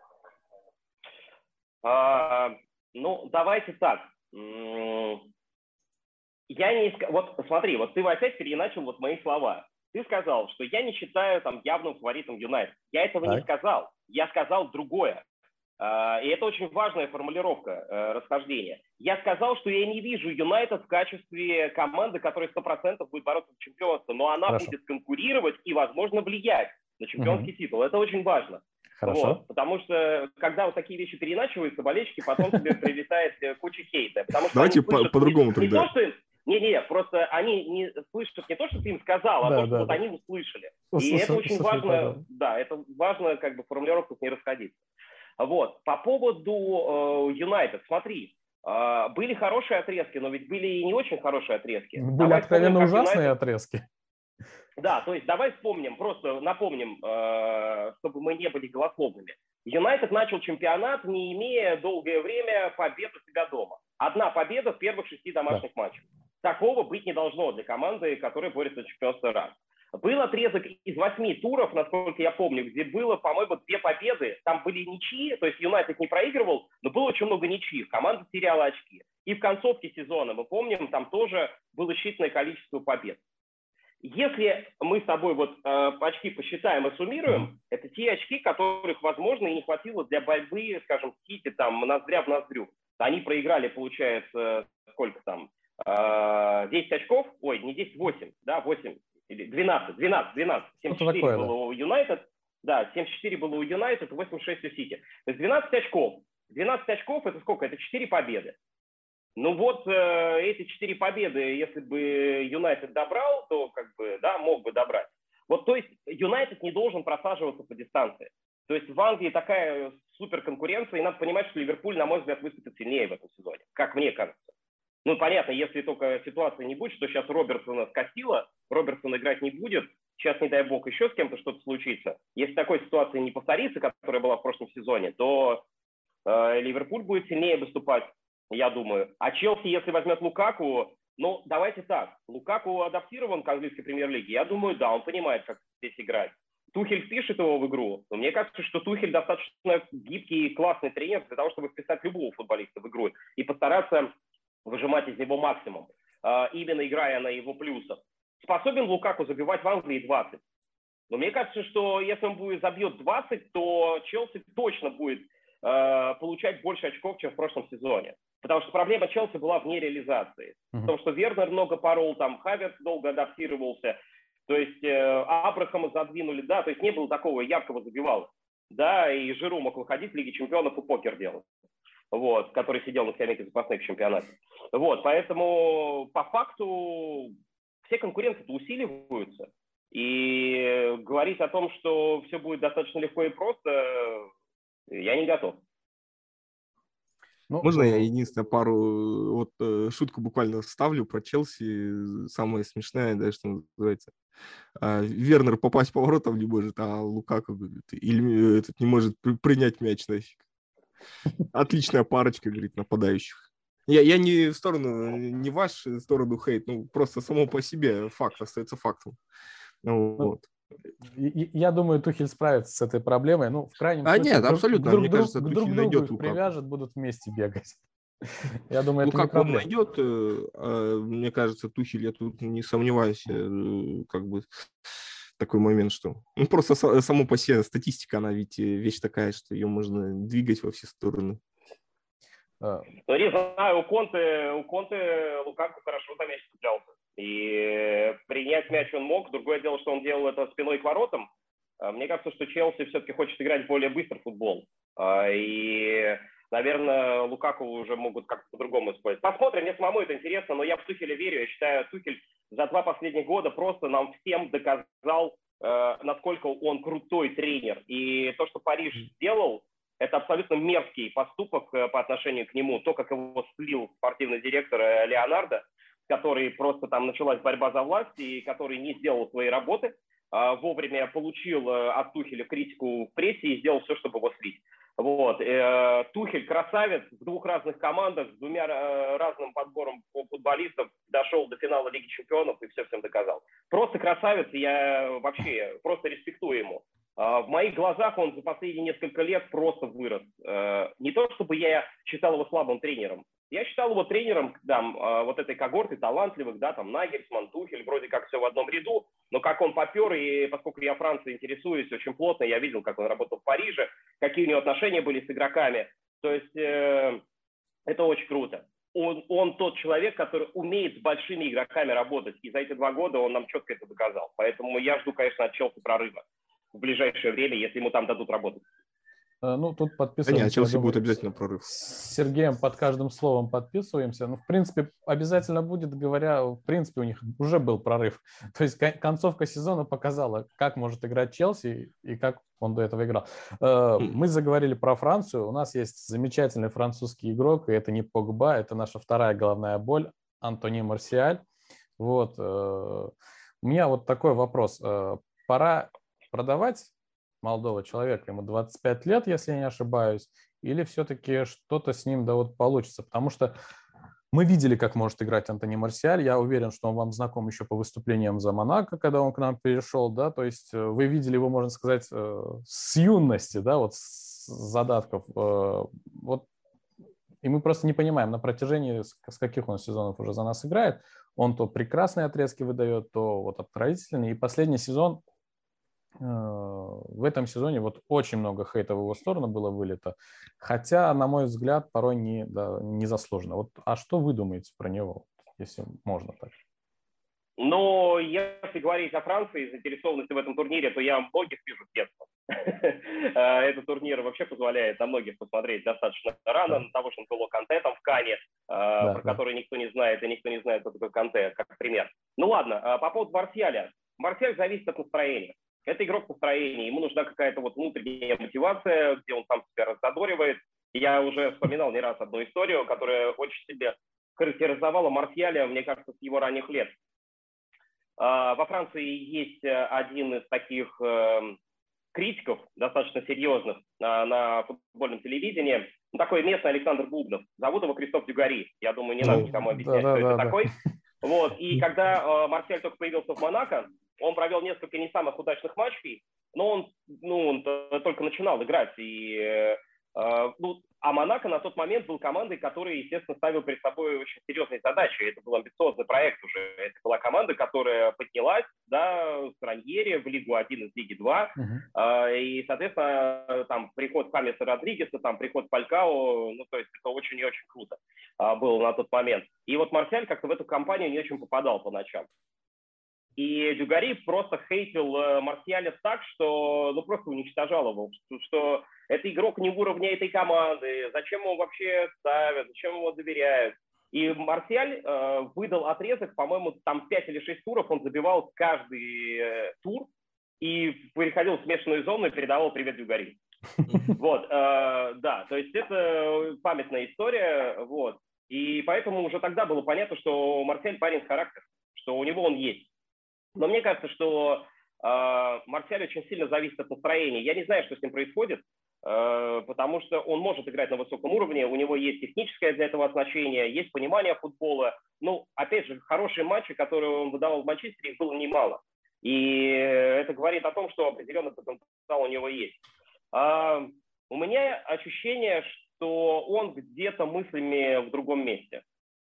А, ну, давайте так. Я не вот смотри, вот ты опять переначал вот мои слова. Ты сказал, что я не считаю там явным фаворитом Юнайтед. Я этого так. не сказал. Я сказал другое. А, и это очень важная формулировка э, расхождения. Я сказал, что я не вижу Юнайтед в качестве команды, которая 100% будет бороться за чемпионство, но она Хорошо. будет конкурировать и, возможно, влиять на чемпионский угу. титул. Это очень важно. Хорошо. Вот, потому что, когда вот такие вещи переначиваются, болельщики потом тебе прилетает э, куча хейта. Потому что Давайте по-другому по, тогда. Не не-не, просто они не слышат не то, что ты им сказал, а да, то, что да, вот да. они услышали. Услышал, и это очень важно, да. да, это важно как бы в формулировках не расходиться. Вот. По поводу э, Юнайтед, э, смотри, э, были хорошие отрезки, но ведь были и не очень хорошие отрезки. Были давай откровенно ужасные United... отрезки. Да, то есть давай вспомним, просто напомним, э, чтобы мы не были голословными. Юнайтед начал чемпионат, не имея долгое время побед у себя дома. Одна победа в первых шести домашних да. матчах. Такого быть не должно для команды, которая борется за чемпионство раз. Был отрезок из восьми туров, насколько я помню, где было, по-моему, две победы. Там были ничьи, то есть Юнайтед не проигрывал, но было очень много ничьих. Команда теряла очки. И в концовке сезона, мы помним, там тоже было считанное количество побед. Если мы с тобой вот э, очки посчитаем и суммируем, это те очки, которых, возможно, и не хватило для борьбы, скажем, Сити, там, ноздря в ноздрю. Они проиграли, получается, сколько там, э, 10 очков, ой, не 10, 8, да, 8 или 12, 12, 12, 74 такое, было да. у Юнайтед, да, 74 было у Юнайтед, 86 у Сити. То есть 12 очков. 12 очков это сколько? Это 4 победы. Ну вот э, эти 4 победы, если бы Юнайтед добрал, то как бы, да, мог бы добрать. Вот то есть Юнайтед не должен просаживаться по дистанции. То есть в Англии такая супер конкуренция, и надо понимать, что Ливерпуль, на мой взгляд, выступит сильнее в этом сезоне, как мне кажется. Ну, понятно, если только ситуация не будет, что сейчас Робертсона скосило, Робертсон играть не будет, сейчас, не дай бог, еще с кем-то что-то случится. Если такой ситуации не повторится, которая была в прошлом сезоне, то э, Ливерпуль будет сильнее выступать, я думаю. А Челси, если возьмет Лукаку, ну, давайте так, Лукаку адаптирован к английской премьер-лиге. Я думаю, да, он понимает, как здесь играть. Тухель впишет его в игру, но мне кажется, что Тухель достаточно гибкий и классный тренер для того, чтобы вписать любого футболиста в игру и постараться выжимать из него максимум, а, именно играя на его плюсах. Способен Лукаку забивать в Англии 20. Но мне кажется, что если он будет забьет 20, то Челси точно будет э, получать больше очков, чем в прошлом сезоне. Потому что проблема Челси была вне реализации. Mm-hmm. Потому что Вернер много порол, там Хаверс долго адаптировался. То есть э, Абрахама задвинули, да, то есть не было такого яркого забивала. Да, и Жиру мог выходить в Лиге Чемпионов и покер делать. вот, который сидел на скамейке запасных в чемпионате. Вот, поэтому по факту все конкуренты усиливаются. И говорить о том, что все будет достаточно легко и просто, я не готов. Ну, Можно я единственное пару, вот э, шутку буквально вставлю про Челси, самая смешная, да, что называется. А, Вернер попасть поворотом не может, а Лукаку говорит, или э, этот не может принять мяч нафиг. Отличная парочка, говорит, нападающих. Я, я не в сторону, не в сторону хейт, ну просто само по себе факт остается фактом. Ну, вот. Я думаю, Тухель справится с этой проблемой. Ну, в крайнем а случае, нет, абсолютно. Друг, Мне друг, кажется, друг, друг найдет привяжет, будут вместе бегать. Я думаю, это как он найдет, э, а, мне кажется, Тухель, я тут не сомневаюсь, э, как бы такой момент, что ну, просто само по себе статистика, она ведь э, вещь такая, что ее можно двигать во все стороны. А. Ну, не знаю, у Конте, у Конте Лукаку хорошо за мяч цеплялся. И принять мяч он мог. Другое дело, что он делал это спиной к воротам. А, мне кажется, что Челси все-таки хочет играть более быстрый футбол. А, и, наверное, Лукаку уже могут как-то по-другому использовать. Посмотрим, мне самому это интересно, но я в Тухеля верю. Я считаю, Тухель за два последних года просто нам всем доказал, а, насколько он крутой тренер. И то, что Париж сделал, это абсолютно мерзкий поступок э, по отношению к нему. То, как его слил спортивный директор э, Леонардо, который просто там началась борьба за власть и который не сделал своей работы, а, вовремя получил э, от Тухеля критику в прессе и сделал все, чтобы его слить. Вот. Э, Тухель красавец в двух разных командах, с двумя э, разным подбором футболистов дошел до финала Лиги Чемпионов и все всем доказал. Просто красавец, я вообще просто респектую ему. А, в моих глазах он за последние несколько лет просто вырос. Не то, чтобы я считал его слабым тренером, я считал его тренером там, а, вот этой когорты талантливых, да, там Нагельсман, Тухель, вроде как все в одном ряду, но как он попер, и поскольку я Францией интересуюсь очень плотно, я видел, как он работал в Париже, какие у него отношения были с игроками, то есть э, это очень круто. Он, он тот человек, который умеет с большими игроками работать, и за эти два года он нам четко это доказал. Поэтому я жду, конечно, от Челси прорыва в ближайшее время, если ему там дадут работать. Э, ну, тут подписываемся. Да Челси будет обязательно прорыв. С Сергеем под каждым словом подписываемся. Ну, в принципе, обязательно будет, говоря, в принципе, у них уже был прорыв. То есть концовка сезона показала, как может играть Челси и как он до этого играл. Э, хм. Мы заговорили про Францию. У нас есть замечательный французский игрок, и это не Погба, это наша вторая головная боль, Антони Марсиаль. Вот. Э, у меня вот такой вопрос. Пора продавать молодого человека, ему 25 лет, если я не ошибаюсь, или все-таки что-то с ним да вот получится, потому что мы видели, как может играть Антони Марсиаль. Я уверен, что он вам знаком еще по выступлениям за Монако, когда он к нам перешел, да, то есть э, вы видели его, можно сказать, э, с юности, да, вот с задатков. Э, вот и мы просто не понимаем на протяжении, с каких он сезонов уже за нас играет. Он то прекрасные отрезки выдает, то вот отвратительные. И последний сезон в этом сезоне вот очень много хейта в его сторону было вылито, хотя, на мой взгляд, порой не, да, не заслуженно. Вот, а что вы думаете про него, если можно так? Но если говорить о Франции и заинтересованности в этом турнире, то я многих вижу с детства. Э, этот турнир вообще позволяет на многих посмотреть достаточно рано, на того же Нколо Канте там в Кане, э, про который никто не знает, и никто не знает, кто такой Канте, как пример. Ну ладно, по поводу Марсиаля. Марсиаль зависит от настроения. Это игрок настроения. Ему нужна какая-то вот внутренняя мотивация, где он сам себя раззадоривает. Я уже вспоминал не раз одну историю, которая очень себе характеризовала Марсиаля, мне кажется, с его ранних лет. А, во Франции есть э, один из таких эм, критиков, достаточно серьезных, на, футбольном телевидении. Такой местный Александр Бубнов. Зовут его Кристоф Дюгари. Я думаю, не надо никому объяснять, да, кто да, это да. такой. Вот. И когда э, Марсель только появился в Монако, он провел несколько не самых удачных матчей, но он, ну, он только начинал играть. И, э, ну, а Монако на тот момент был командой, которая, естественно, ставил перед собой очень серьезные задачи. Это был амбициозный проект уже. Это была команда, которая поднялась да, с Раньери в Лигу 1 из Лиги 2. Uh-huh. Э, и, соответственно, там приход Хамиса Родригеса, там приход Палькао, ну, то есть это очень и очень круто э, было на тот момент. И вот Марсиаль как-то в эту компанию не очень попадал по ночам. И Дюгари просто хейтил э, Марсиаля так, что ну, просто уничтожал его, что это игрок не уровня этой команды, зачем его вообще ставят, зачем его доверяют. И Марсиаль э, выдал отрезок, по-моему, там 5 или 6 туров, он забивал каждый э, тур и переходил в смешанную зону и передавал привет Дюгари. Вот, э, да, то есть это памятная история, вот. И поэтому уже тогда было понятно, что Марсель парень с характер, что у него он есть. Но мне кажется, что э, Марсель очень сильно зависит от настроения. Я не знаю, что с ним происходит, э, потому что он может играть на высоком уровне, у него есть техническое для этого оснащение, есть понимание футбола. Ну, опять же, хорошие матчи, которые он выдавал в Манчестере, их было немало. И это говорит о том, что определенный потенциал у него есть. А, у меня ощущение, что он где-то мыслями в другом месте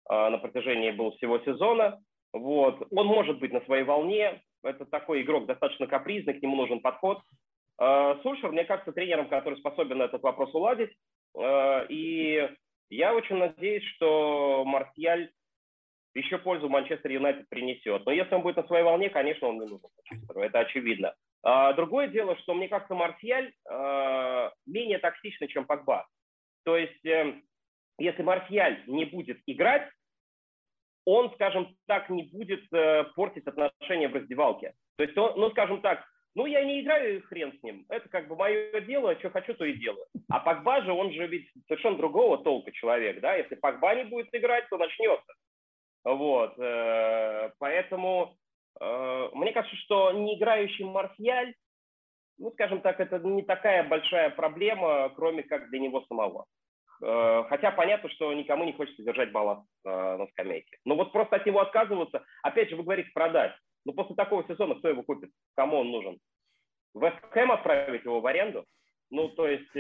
а, на протяжении был всего сезона. Вот. Он может быть на своей волне. Это такой игрок достаточно капризный, к нему нужен подход. А, Сульшер, мне кажется, тренером, который способен этот вопрос уладить. И я очень надеюсь, что Марсиаль еще пользу Манчестер Юнайтед принесет. Но если он будет на своей волне, конечно, он не нужен Манчестеру, это очевидно. А, другое дело, что мне кажется, Марсиаль а, менее токсичный, чем Погба. То есть, если Марсиаль не будет играть, он, скажем так, не будет э, портить отношения в раздевалке. То есть, он, ну, скажем так, ну, я не играю, хрен с ним. Это как бы мое дело, что хочу, то и делаю. А Погба же, он же ведь совершенно другого толка человек, да? Если Погба не будет играть, то начнется. Вот, э, поэтому э, мне кажется, что не играющий Марсиаль, ну, скажем так, это не такая большая проблема, кроме как для него самого. Э, хотя понятно, что никому не хочется держать балласт на скамейке. Но вот просто от него отказываться, опять же, вы говорите продать. Но после такого сезона кто его купит? Кому он нужен? Вест Хэм отправить его в аренду? Ну, то есть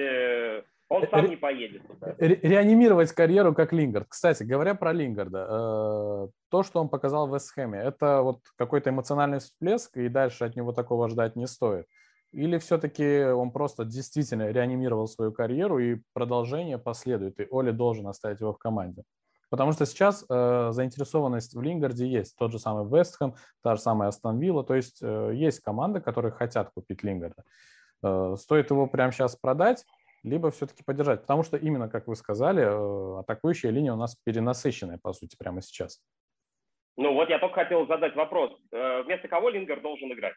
он сам не поедет туда. Ре- реанимировать карьеру как Лингард. Кстати, говоря про Лингарда, э, то, что он показал в Вестхэме, это вот какой-то эмоциональный всплеск, и дальше от него такого ждать не стоит. Или все-таки он просто действительно реанимировал свою карьеру, и продолжение последует, и Оли должен оставить его в команде? Потому что сейчас э, заинтересованность в Лингарде есть. Тот же самый Вестхэм, та же самая Астон Вилла. То есть э, есть команды, которые хотят купить Лингарда. Э, стоит его прямо сейчас продать, либо все-таки поддержать. Потому что именно, как вы сказали, э, атакующая линия у нас перенасыщенная, по сути, прямо сейчас. Ну вот я только хотел задать вопрос. Э, вместо кого Лингер должен играть?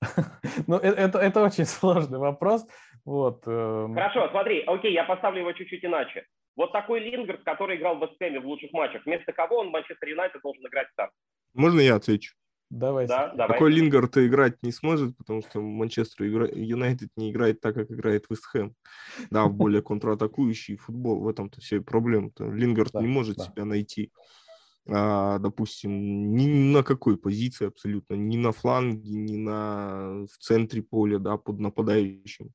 Ну, э, это, это очень сложный вопрос. Вот. Хорошо, смотри, окей, я поставлю его чуть-чуть иначе. Вот такой Лингер, который играл в Вестхэме в лучших матчах, вместо кого он в Манчестер Юнайтед должен играть там? Можно я отвечу? Давай. Да, давай. Такой Лингард играть не сможет, потому что Манчестер Юнайтед не играет так, как играет Вестхэм. Да, в более контратакующий футбол. В этом-то все проблема. Лингард да, не может да. себя найти. А, допустим, ни на какой позиции абсолютно, ни на фланге, ни на в центре поля, да, под нападающим.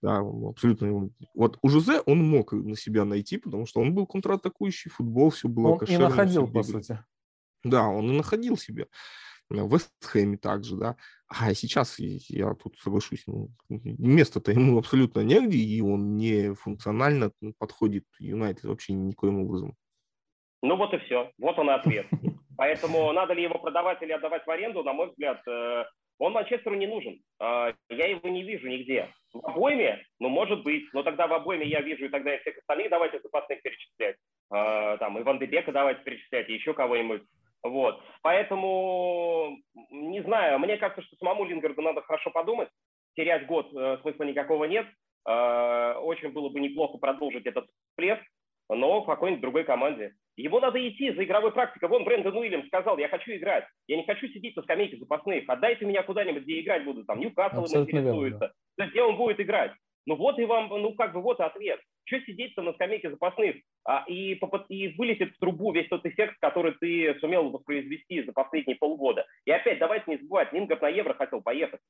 Да, абсолютно. Вот у Жузе он мог на себя найти, потому что он был контратакующий, футбол, все было он кошерно. и находил, по сути. Да, он и находил себя. В Вестхэме также, да. А сейчас я тут соглашусь, ну, место-то ему абсолютно негде, и он не функционально подходит Юнайтед вообще никоим образом. Ну вот и все. Вот он и ответ. Поэтому надо ли его продавать или отдавать в аренду, на мой взгляд, э, он Манчестеру не нужен. А, я его не вижу нигде. В обойме, ну, может быть, но тогда в обойме я вижу, и тогда и всех остальных давайте запасных перечислять. А, там, и Ван Дебека давайте перечислять, и еще кого-нибудь. Вот. Поэтому, не знаю, мне кажется, что самому Лингарду надо хорошо подумать. Терять год э, смысла никакого нет. Э, очень было бы неплохо продолжить этот всплеск, но в какой-нибудь другой команде. Ему надо идти за игровой практикой. Вон Брэндон Уильямс сказал, я хочу играть. Я не хочу сидеть на скамейке запасных. Отдайте меня куда-нибудь, где играть буду. Там Ньюкасл интересуется. Да. Где он будет играть. Ну вот и вам, ну как бы вот ответ. Что сидеть-то на скамейке запасных а, и, и вылетит в трубу весь тот эффект, который ты сумел воспроизвести за последние полгода. И опять давайте не забывать, Лингер на евро хотел поехать.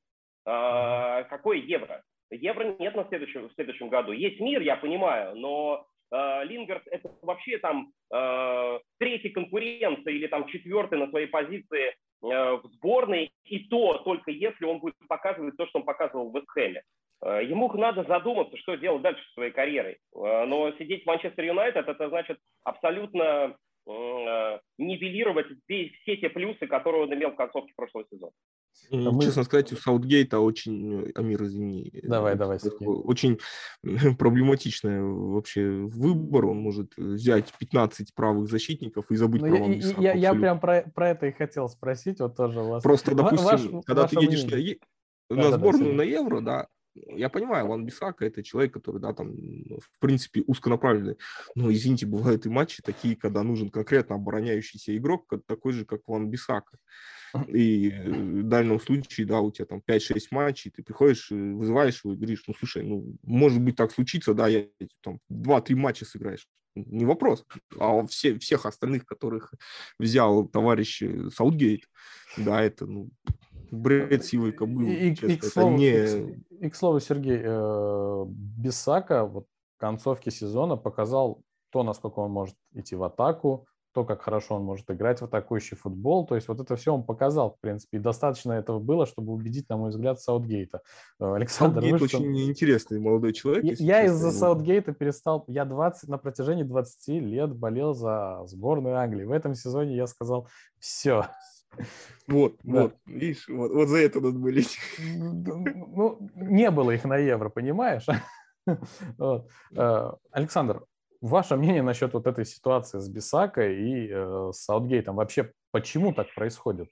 А, какой евро? Евро нет на следующем, в следующем году. Есть мир, я понимаю, но Лингард это вообще там э, третий конкурент или там четвертый на своей позиции э, в сборной, и то только если он будет показывать то, что он показывал в Вестхэме. Э, ему надо задуматься, что делать дальше со своей карьерой. Э, но сидеть в Манчестер Юнайтед, это значит абсолютно нивелировать все те плюсы, которые он имел в концовке прошлого сезона. А мы... Честно сказать, у Саутгейта очень, э, Амир, извини. Э, давай, давай. Очень проблематичный вообще выбор. Он может взять 15 правых защитников и забыть ну, про я, я, я прям про, про это и хотел спросить, вот тоже у вас. Просто, допустим, ваш, когда ты едешь мнение. на, на да, сборную да, на Евро, да, я понимаю, Ван Бисака это человек, который, да, там, в принципе, узконаправленный. Но, извините, бывают и матчи такие, когда нужен конкретно обороняющийся игрок, такой же, как Ван Бисака. И э, в дальнем случае, да, у тебя там 5-6 матчей, ты приходишь, вызываешь его и говоришь, ну, слушай, ну, может быть так случится, да, я там 2-3 матча сыграешь. Не вопрос. А все, всех остальных, которых взял товарищ э, Саутгейт, да, это, ну, бред силой кобылы. И, и, и, к слову, не... и, и, к слову, Сергей, э, Бисака вот в концовке сезона показал то, насколько он может идти в атаку, то, как хорошо он может играть в атакующий футбол. То есть вот это все он показал, в принципе. И достаточно этого было, чтобы убедить, на мой взгляд, Саутгейта. Э, Александр, Саутгейт очень что... интересный молодой человек. Я, я из-за Саутгейта перестал... Я 20, на протяжении 20 лет болел за сборную Англии. В этом сезоне я сказал, все, вот, да. вот, видишь, вот, вот за это надо болеть. Ну, не было их на евро, понимаешь? Вот. Э, Александр, ваше мнение насчет вот этой ситуации с Бисакой и э, с Саутгейтом? Вообще, почему так происходит?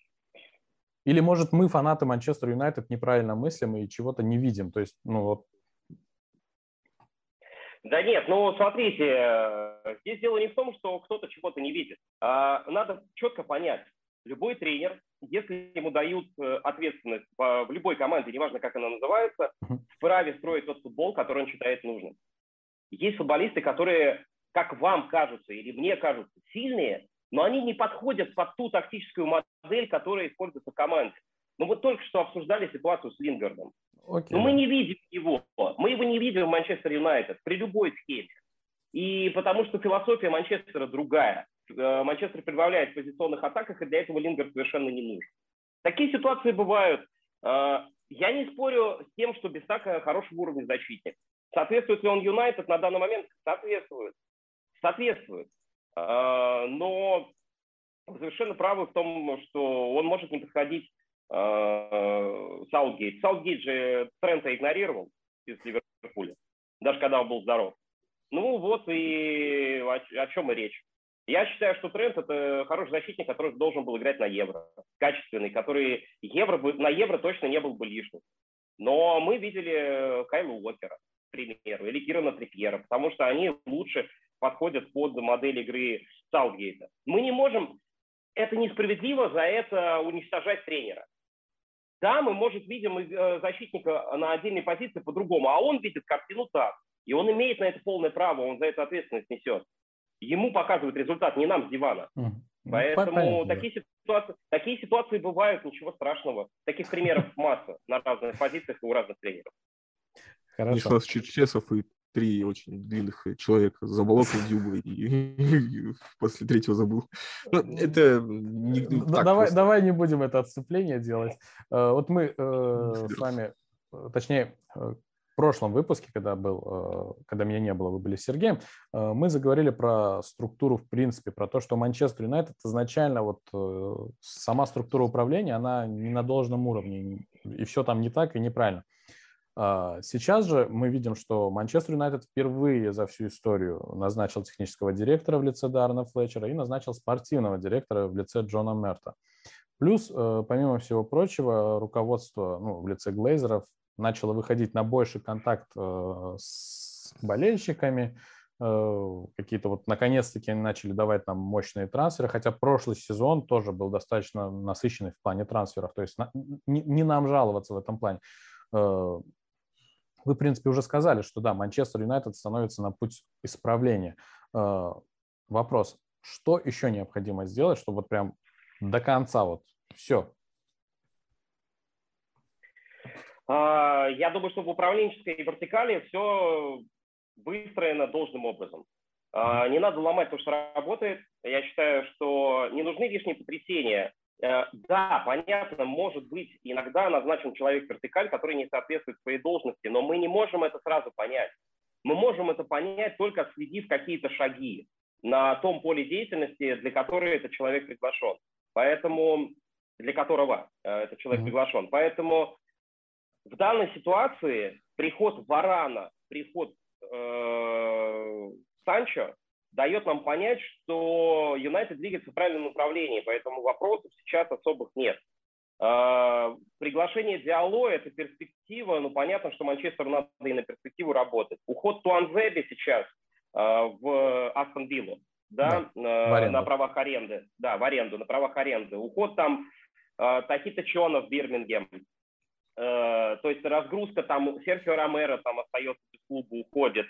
Или, может, мы, фанаты Манчестер Юнайтед, неправильно мыслим и чего-то не видим? То есть, ну вот... Да нет, ну смотрите, э, здесь дело не в том, что кто-то чего-то не видит. А надо четко понять, любой тренер, если ему дают э, ответственность в любой команде, неважно, как она называется, вправе строить тот футбол, который он считает нужным. Есть футболисты, которые, как вам кажутся или мне кажутся, сильные, но они не подходят под ту тактическую модель, которая используется в команде. Ну вот только что обсуждали ситуацию с Лингардом. Okay. Но мы не видим его. Мы его не видим в Манчестер Юнайтед при любой схеме. И потому что философия Манчестера другая. Э, Манчестер прибавляет в позиционных атаках, и для этого Лингер совершенно не нужен. Такие ситуации бывают. Э, я не спорю с тем, что Бестака хорошего уровня защитник. Соответствует ли он Юнайтед на данный момент? Соответствует. Соответствует. Э, но совершенно правы в том, что он может не подходить Саутгейт. Саутгейт же Трента игнорировал из Ливерпуля, даже когда он был здоров. Ну вот и о, чем и речь. Я считаю, что Трент – это хороший защитник, который должен был играть на Евро. Качественный, который евро, на Евро точно не был бы лишним. Но мы видели Кайла Уокера, примеру, или Кирана Трипьера, потому что они лучше подходят под модель игры Саутгейта. Мы не можем, это несправедливо за это уничтожать тренера. Да, мы, может, видим э, защитника на отдельной позиции по-другому, а он видит картину так. И он имеет на это полное право, он за это ответственность несет ему показывают результат, не нам с дивана. Mm. Поэтому Понятно. такие ситуации, такие ситуации бывают, ничего страшного. Таких примеров масса на разных позициях и у разных тренеров. Хорошо. Нишас Черчесов и три очень длинных человека заболотал Дюбы и после третьего забыл. Ну, это не, давай, давай не будем это отступление делать. Э, вот мы э, с вами, э, точнее, э, прошлом выпуске, когда, был, когда меня не было, вы были с Сергеем, мы заговорили про структуру в принципе, про то, что Манчестер Юнайтед изначально вот сама структура управления, она не на должном уровне, и все там не так и неправильно. Сейчас же мы видим, что Манчестер Юнайтед впервые за всю историю назначил технического директора в лице Дарна Флетчера и назначил спортивного директора в лице Джона Мерта. Плюс, помимо всего прочего, руководство ну, в лице Глейзеров начало выходить на больший контакт э, с болельщиками, э, какие-то вот наконец-таки они начали давать нам мощные трансферы, хотя прошлый сезон тоже был достаточно насыщенный в плане трансферов, то есть не нам жаловаться в этом плане. Э, вы, в принципе, уже сказали, что да, Манчестер Юнайтед становится на путь исправления. Вопрос, что еще необходимо сделать, чтобы вот прям до конца вот все, А, я думаю, что в управленческой вертикали все выстроено должным образом. А, не надо ломать то, что работает. Я считаю, что не нужны лишние потрясения. Э, да, понятно, может быть, иногда назначен человек вертикаль, который не соответствует своей должности, но мы не можем это сразу понять. Мы можем это понять только следив какие-то шаги. на том поле деятельности, для которого этот человек приглашен. Поэтому для которого э, этот человек приглашен. Поэтому в данной ситуации приход Варана, приход э, Санчо дает нам понять, что Юнайтед двигается в правильном направлении, поэтому вопросов сейчас особых нет. Э, приглашение Диало – это перспектива, ну понятно, что Манчестеру надо и на перспективу работать. Уход Туанзеби сейчас э, в Астон Виллу, да, да на правах аренды, да, в аренду, на правах аренды. Уход там э, Тахита Чона в Бирмингем, то есть разгрузка там, Серхио Ромеро там остается без клуба, уходит.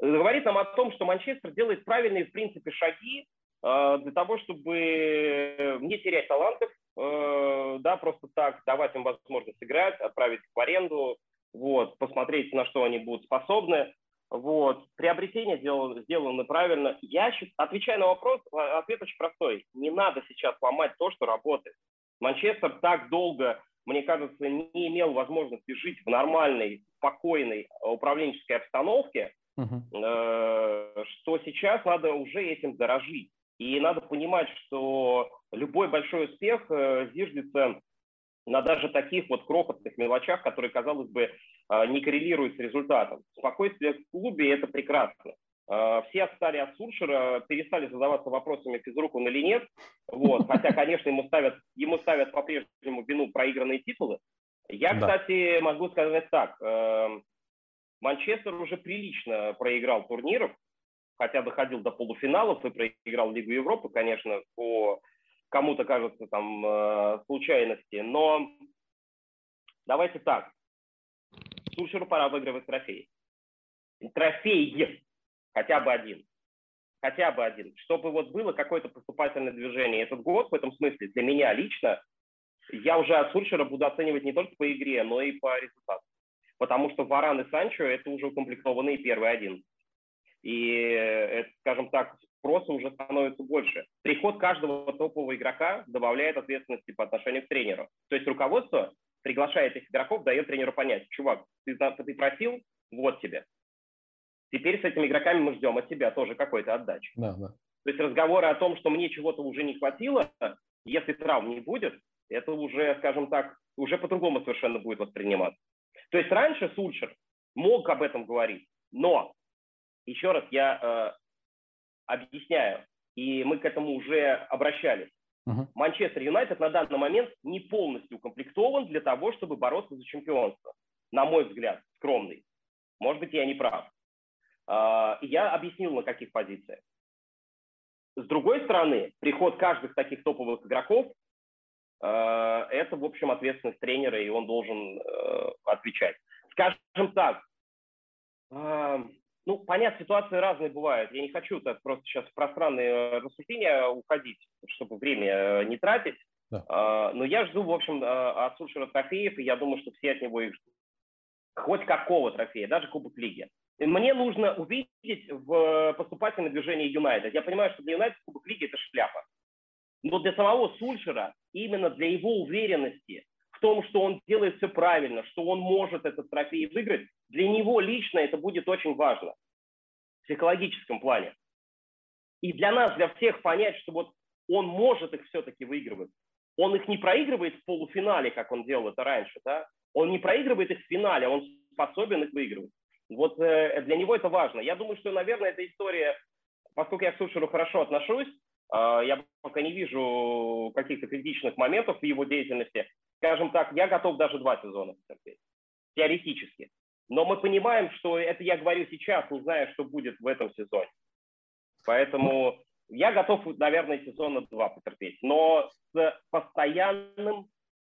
Говорит нам о том, что Манчестер делает правильные, в принципе, шаги э, для того, чтобы не терять талантов, э, да, просто так, давать им возможность играть, отправить в аренду, вот, посмотреть, на что они будут способны. Вот. Приобретение сделано, сделано правильно. Я отвечаю на вопрос, а, ответ очень простой. Не надо сейчас ломать то, что работает. Манчестер так долго, мне кажется, не имел возможности жить в нормальной, спокойной управленческой обстановке, uh-huh. что сейчас надо уже этим дорожить. И надо понимать, что любой большой успех э, зиждется на даже таких вот крохотных мелочах, которые, казалось бы, а, не коррелируют с результатом. Спокойствие в клубе – это прекрасно. Все отстали от Суршера, перестали задаваться вопросами, физрук он или нет. Вот. Хотя, конечно, ему ставят, ему ставят по-прежнему вину проигранные титулы. Я, да. кстати, могу сказать так. Манчестер уже прилично проиграл турниров, хотя доходил до полуфиналов и проиграл Лигу Европы, конечно, по кому-то кажется там э, случайности. Но давайте так. Сушеру пора выигрывать трофей. Трофей хотя бы один. Хотя бы один. Чтобы вот было какое-то поступательное движение. Этот год в этом смысле для меня лично, я уже от Сульшера буду оценивать не только по игре, но и по результату. Потому что Варан и Санчо – это уже укомплектованные первый один. И, это, скажем так, спроса уже становится больше. Приход каждого топового игрока добавляет ответственности по отношению к тренеру. То есть руководство приглашает этих игроков, дает тренеру понять, чувак, ты, ты просил, вот тебе. Теперь с этими игроками мы ждем от тебя тоже какой-то отдачи. Да, да. То есть разговоры о том, что мне чего-то уже не хватило, если травм не будет, это уже, скажем так, уже по-другому совершенно будет восприниматься. То есть раньше Сульшер мог об этом говорить, но, еще раз я э, объясняю, и мы к этому уже обращались. Манчестер Юнайтед на данный момент не полностью укомплектован для того, чтобы бороться за чемпионство. На мой взгляд, скромный. Может быть, я не прав. А, я объяснил, на каких позициях. С другой стороны, приход каждых таких топовых игроков это, в общем, ответственность тренера, и он должен э, отвечать. Скажем так, а, ну, понятно, ситуации разные бывают. Я не хочу так просто сейчас в пространные рассуждения уходить, чтобы время э, не тратить. Да. Но я жду, в общем, от Сульшера трофеев, и я думаю, что все от него их ждут. Хоть какого трофея, даже Кубок Лиги. Мне нужно увидеть в поступательном движении Юнайтед. Я понимаю, что для Юнайтед Кубок Лиги это шляпа. Но для самого Сульшера, именно для его уверенности в том, что он делает все правильно, что он может этот трофей выиграть, для него лично это будет очень важно в психологическом плане. И для нас, для всех понять, что вот он может их все-таки выигрывать. Он их не проигрывает в полуфинале, как он делал это раньше, да? Он не проигрывает их в финале, он способен их выигрывать. Вот э, для него это важно. Я думаю, что, наверное, эта история, поскольку я к Сушеру хорошо отношусь, я пока не вижу каких-то критичных моментов в его деятельности. Скажем так, я готов даже два сезона потерпеть, теоретически. Но мы понимаем, что это я говорю сейчас, не зная, что будет в этом сезоне. Поэтому я готов, наверное, сезона два потерпеть. Но с постоянным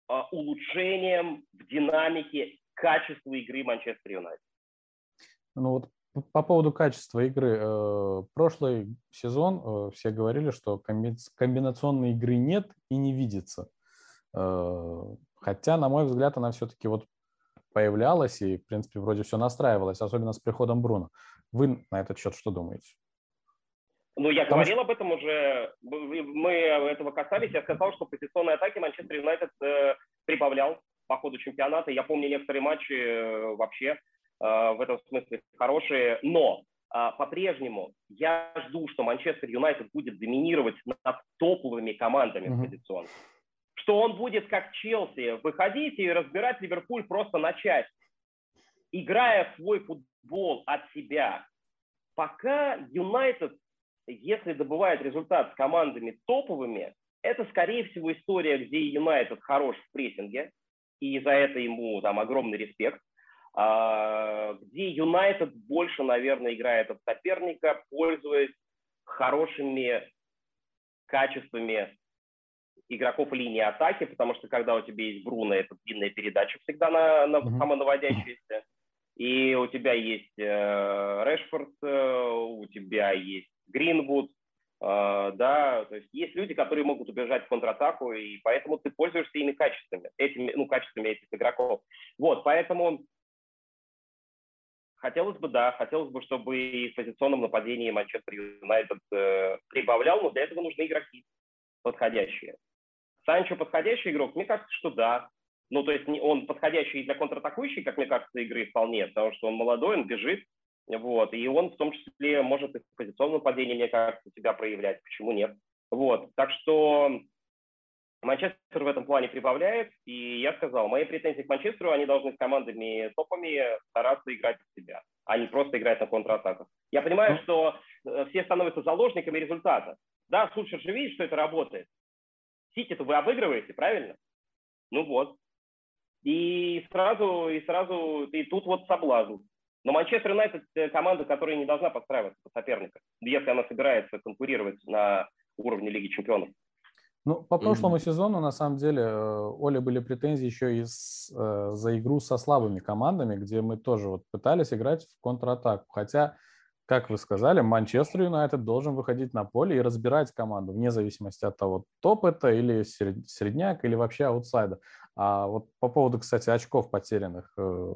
э, улучшением в динамике качества игры Манчестер Юнайтед. Ну вот по поводу качества игры. Э, прошлый сезон э, все говорили, что комбинационной игры нет и не видится. Э, хотя, на мой взгляд, она все-таки вот появлялась и, в принципе, вроде все настраивалось, особенно с приходом Бруно. Вы на этот счет что думаете? Ну, я Потому говорил что... об этом уже, мы этого касались. Я сказал, что позиционной атаки Манчестер Юнайтед прибавлял по ходу чемпионата. Я помню некоторые матчи вообще в этом смысле хорошие, но а, по-прежнему я жду, что Манчестер Юнайтед будет доминировать над топовыми командами mm-hmm. позиционно. Что он будет, как Челси, выходить и разбирать Ливерпуль просто на части, играя свой футбол от себя. Пока Юнайтед, если добывает результат с командами топовыми, это, скорее всего, история, где Юнайтед хорош в прессинге, и за это ему там огромный респект. А, где Юнайтед больше, наверное, играет от соперника, пользуясь хорошими качествами игроков линии атаки, потому что когда у тебя есть Бруно, это длинная передача всегда на, на mm-hmm. самонаводящаяся. И у тебя есть э, Решфорд, э, у тебя есть Гринвуд, э, да, то есть есть люди, которые могут убежать в контратаку, и поэтому ты пользуешься ими качествами, этими, ну, качествами этих игроков. Вот, поэтому Хотелось бы, да, хотелось бы, чтобы и в позиционном нападении Манчестер Юнайтед э, прибавлял, но для этого нужны игроки подходящие. Санчо подходящий игрок? Мне кажется, что да. Ну, то есть он подходящий для контратакующей, как мне кажется, игры вполне, потому что он молодой, он бежит, вот, и он в том числе может и в позиционном нападении, мне кажется, себя проявлять. Почему нет? Вот, так что Манчестер в этом плане прибавляет, и я сказал, мои претензии к Манчестеру, они должны с командами топами стараться играть в себя, а не просто играть на контратаках. Я понимаю, ну. что э, все становятся заложниками результата. Да, Сульшер же видит, что это работает. Сити-то вы обыгрываете, правильно? Ну вот. И сразу, и сразу, и тут вот соблазн. Но Манчестер Юнайтед команда, которая не должна подстраиваться под соперника, если она собирается конкурировать на уровне Лиги Чемпионов. Ну, по прошлому mm-hmm. сезону, на самом деле, э, Оле были претензии еще и с, э, за игру со слабыми командами, где мы тоже вот пытались играть в контратаку. Хотя, как вы сказали, Манчестер Юнайтед должен выходить на поле и разбирать команду, вне зависимости от того, топ это или средняк, или вообще аутсайдер. А вот по поводу, кстати, очков потерянных, э,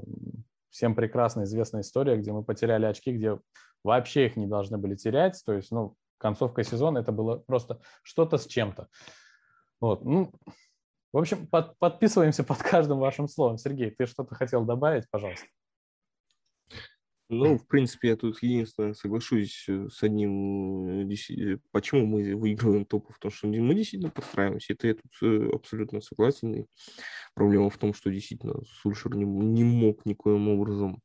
всем прекрасно известная история, где мы потеряли очки, где вообще их не должны были терять. То есть, ну, концовка сезона это было просто что-то с чем-то. Вот. Ну, в общем, под, подписываемся под каждым вашим словом. Сергей, ты что-то хотел добавить, пожалуйста? Ну, в принципе, я тут единственное соглашусь э, с одним, э, э, почему мы выигрываем топов, потому что мы действительно подстраиваемся, это я тут абсолютно согласен. И проблема в том, что действительно Сульшер не, не мог никоим образом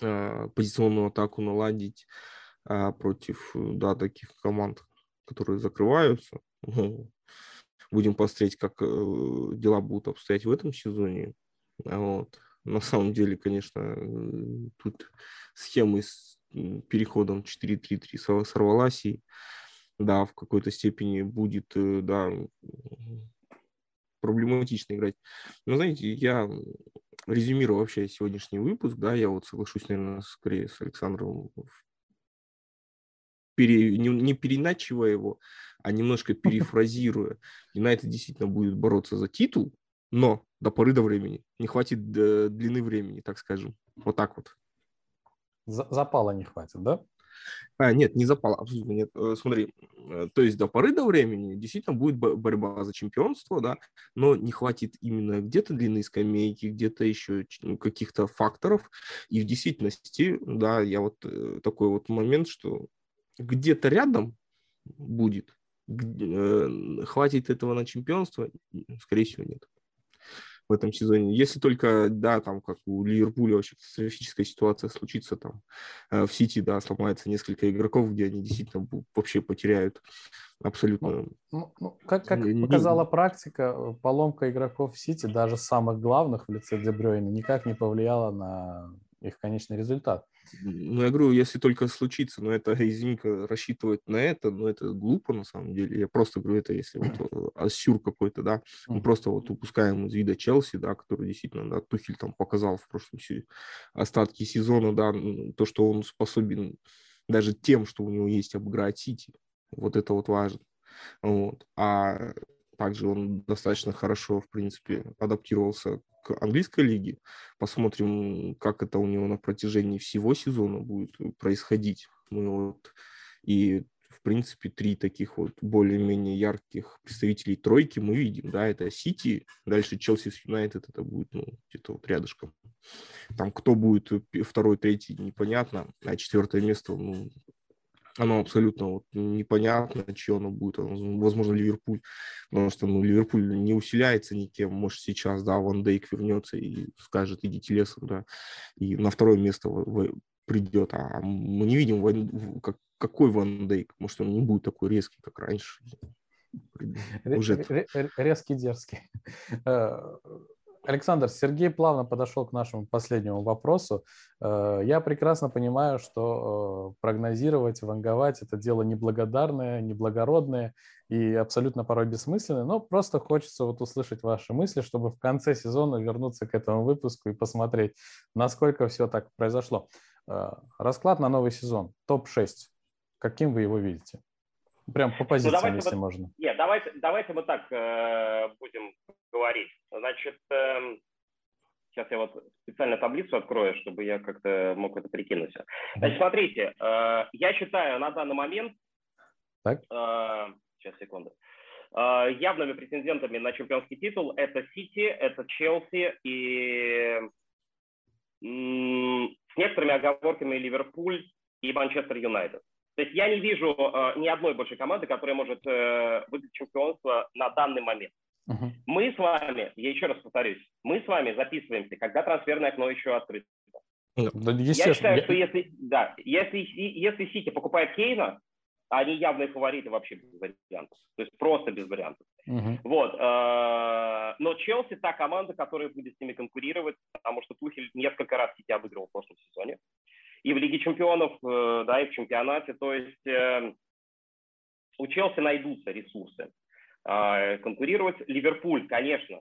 а, позиционную атаку наладить против, да, таких команд, которые закрываются. Будем посмотреть, как э, дела будут обстоять в этом сезоне. А вот. На самом деле, конечно, тут схемы с переходом 4-3-3 сорвалась, и да, в какой-то степени будет, э, да, проблематично играть. Но, знаете, я резюмирую вообще сегодняшний выпуск, да, я вот соглашусь, наверное, скорее с Александром, пере, не, не переначивая его, а немножко перефразируя, Юнайтед действительно будет бороться за титул, но до поры до времени. Не хватит длины времени, так скажем. Вот так вот. Запала не хватит, да? А, нет, не запала, абсолютно нет. Э, смотри, э, то есть до поры до времени действительно будет борьба за чемпионство, да, но не хватит именно где-то длины скамейки, где-то еще каких-то факторов. И в действительности, да, я вот э, такой вот момент, что где-то рядом будет, Э, хватит этого на чемпионство? Скорее всего, нет в этом сезоне. Если только, да, там, как у Ливерпуля вообще катастрофическая ситуация случится, там, э, в Сити, да, сломается несколько игроков, где они действительно вообще потеряют абсолютно... Ну, ну, ну как, как показала практика, э, поломка игроков в Сити, даже самых главных в лице Дебрёйна, никак не повлияла на их конечный результат. Ну, я говорю, если только случится, но это, извини рассчитывать на это, но это глупо на самом деле. Я просто говорю, это если вот ассюр какой-то, да, мы просто вот упускаем из вида Челси, да, который действительно, да, Тухель там показал в прошлом остатки сезона, да, то, что он способен даже тем, что у него есть обыграть Сити. Вот это вот важно. Вот. А также он достаточно хорошо, в принципе, адаптировался к английской лиге. Посмотрим, как это у него на протяжении всего сезона будет происходить. Мы вот и в принципе, три таких вот более-менее ярких представителей тройки мы видим, да, это Сити, дальше Челси с Юнайтед, это будет, ну, где-то вот рядышком. Там кто будет второй, третий, непонятно, а четвертое место, ну, оно абсолютно вот непонятно, чье оно будет. Возможно, Ливерпуль, потому что ну, Ливерпуль не усиляется никем. Может, сейчас, да, Ван Дейк вернется и скажет, идите лесом, да, и на второе место придет. А мы не видим, как, какой Ван Дейк. Может, он не будет такой резкий, как раньше. Уже... Резкий, дерзкий. Александр, Сергей плавно подошел к нашему последнему вопросу. Э, я прекрасно понимаю, что э, прогнозировать, ванговать – это дело неблагодарное, неблагородное и абсолютно порой бессмысленное, но просто хочется вот услышать ваши мысли, чтобы в конце сезона вернуться к этому выпуску и посмотреть, насколько все так произошло. Э, расклад на новый сезон, топ-6. Каким вы его видите? Прям по ну, позициям, ну, если вот, можно. Нет, давайте, давайте мы так э, будем говорить. Значит, э, сейчас я вот специально таблицу открою, чтобы я как-то мог это прикинуть. Значит, смотрите, э, я считаю на данный момент, так. Э, сейчас, секунду, э, явными претендентами на чемпионский титул это Сити, это Челси и с некоторыми оговорками Ливерпуль и Манчестер Юнайтед. То есть я не вижу э, ни одной большой команды, которая может э, выиграть чемпионство на данный момент. Uh-huh. Мы с вами, я еще раз повторюсь, мы с вами записываемся, когда трансферное окно еще открыто. Ну, да, я считаю, что если, да, если, если Сити покупает Кейна, они явные фавориты вообще без вариантов. То есть просто без вариантов. Uh-huh. Вот. Э, но Челси та команда, которая будет с ними конкурировать, потому что Тухель несколько раз Сити обыгрывал в прошлом сезоне и в Лиге чемпионов, э, да, и в чемпионате. То есть э, у Челси найдутся ресурсы а, конкурировать. Ливерпуль, конечно,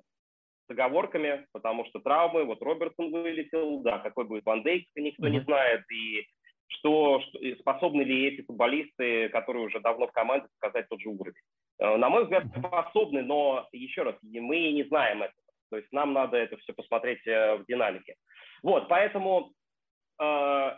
с оговорками, потому что травмы, вот Робертсон вылетел, да, какой будет Ван Дейк, никто не знает, и что, что способны ли эти футболисты, которые уже давно в команде, показать тот же уровень. Э, на мой взгляд, способны, но еще раз, мы не знаем этого. То есть нам надо это все посмотреть в динамике. Вот, поэтому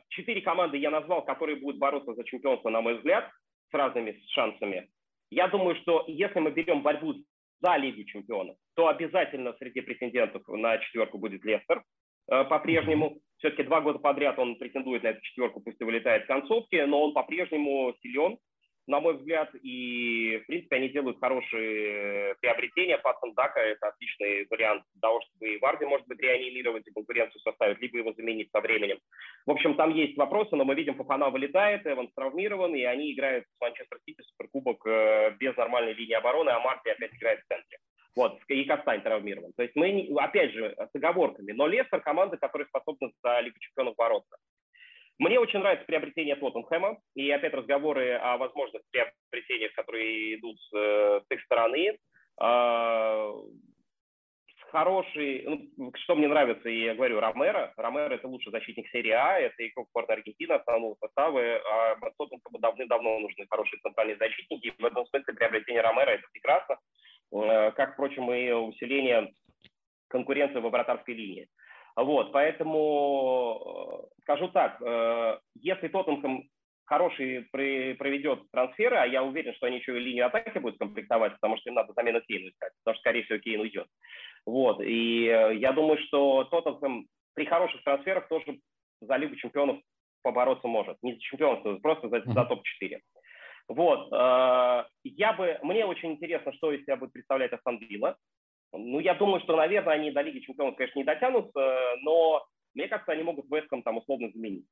четыре команды я назвал, которые будут бороться за чемпионство, на мой взгляд, с разными шансами. Я думаю, что если мы берем борьбу за Лигу чемпионов, то обязательно среди претендентов на четверку будет Лестер э, по-прежнему. Все-таки два года подряд он претендует на эту четверку, пусть и вылетает в концовке, но он по-прежнему силен на мой взгляд, и, в принципе, они делают хорошие приобретения. Паттон Дака – это отличный вариант того, чтобы и Варди, может быть, реанимировать и конкуренцию составить, либо его заменить со временем. В общем, там есть вопросы, но мы видим, Фафана вылетает, Эванс травмирован, и они играют с Манчестер Сити Суперкубок э, без нормальной линии обороны, а Марти опять играет в центре. Вот, и Кастань травмирован. То есть мы, опять же, с оговорками. Но Лестер – команда, которая способна за Лигу чемпионов бороться. Мне очень нравится приобретение Тоттенхэма и опять разговоры о возможных приобретениях, которые идут с, с их стороны. А, хороший, ну, что мне нравится, я говорю, Ромеро. Ромеро – это лучший защитник серии А, это игрок Порто Аргентина, основного состава, а Тоттенхэму давным-давно нужны хорошие центральные защитники, и в этом смысле приобретение Ромеро – это прекрасно, э, как, впрочем, и усиление конкуренции в вратарской линии. Вот, поэтому э, скажу так, э, если Тоттенхэм хороший проведет трансферы, а я уверен, что они еще и линию атаки будут комплектовать, потому что им надо замену Кейну искать, потому что, скорее всего, Кейн уйдет. Вот, и э, я думаю, что Тоттенхэм при хороших трансферах тоже за Лигу чемпионов побороться может. Не за чемпионство, просто за, за топ-4. Вот, я бы, мне очень интересно, что из себя будет представлять Астон Вилла. Ну, я думаю, что, наверное, они до Лиги Чемпионов, конечно, не дотянутся, но мне кажется, они могут Веском там условно заменить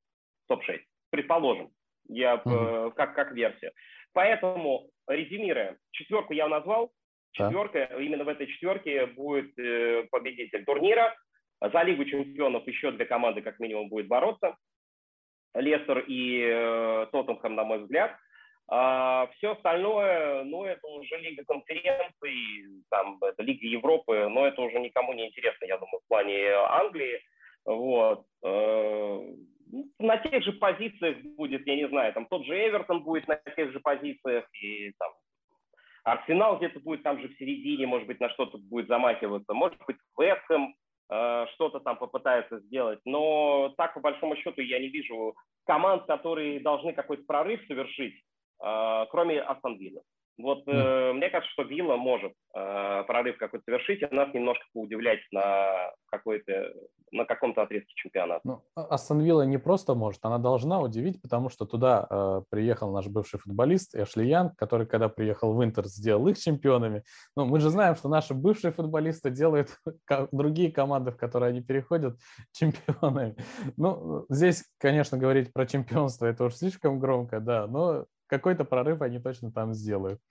топ-6. Предположим, я, mm-hmm. как, как версия. Поэтому, резюмируя, четверку я назвал. Четверка, да. именно в этой четверке будет э, победитель турнира. За Лигу Чемпионов еще две команды как минимум будет бороться. Лестер и э, Тоттенхэм, на мой взгляд. А все остальное, ну, это уже Лига конференций, там, это Лига Европы, но это уже никому не интересно, я думаю, в плане Англии. Вот. Э, на тех же позициях будет, я не знаю, там тот же Эвертон будет на тех же позициях, и там Арсенал где-то будет там же в середине, может быть, на что-то будет замахиваться, может быть, Вестхэм э, что-то там попытается сделать, но так, по большому счету, я не вижу команд, которые должны какой-то прорыв совершить, кроме Астон Вилла. Вот э, мне кажется, что Вилла может э, прорыв какой-то совершить, и нас немножко поудивлять на какой-то на каком-то отрезке чемпионата. Ну, а, Астон Вилла не просто может, она должна удивить, потому что туда э, приехал наш бывший футболист Эшли Янг, который, когда приехал в Интер, сделал их чемпионами. Ну, мы же знаем, что наши бывшие футболисты делают другие команды, в которые они переходят, чемпионами. Ну, здесь, конечно, говорить про чемпионство это уж слишком громко, да, но какой-то прорыв они точно там сделают.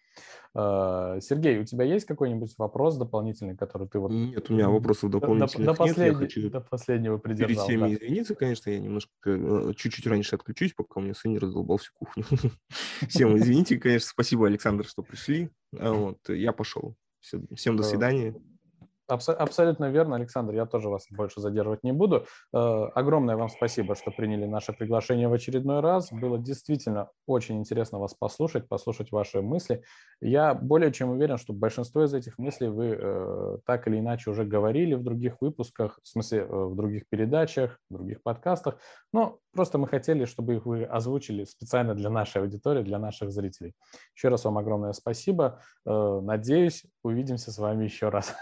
А, Сергей, у тебя есть какой-нибудь вопрос дополнительный, который ты вот... Нет, у меня вопросов дополнительных до, до, нет. Я хочу до последнего. Перед всеми да. извиниться, конечно, я немножко э, чуть-чуть раньше отключусь, пока у меня сын не раздолбал всю кухню. Всем извините, конечно, спасибо, Александр, что пришли. А вот, я пошел. Всем до свидания. Абс- абсолютно верно, Александр, я тоже вас больше задерживать не буду. Э, огромное вам спасибо, что приняли наше приглашение в очередной раз. Было действительно очень интересно вас послушать, послушать ваши мысли. Я более чем уверен, что большинство из этих мыслей вы э, так или иначе уже говорили в других выпусках, в смысле э, в других передачах, в других подкастах. Но просто мы хотели, чтобы их вы озвучили специально для нашей аудитории, для наших зрителей. Еще раз вам огромное спасибо. Надеюсь, увидимся с вами еще раз.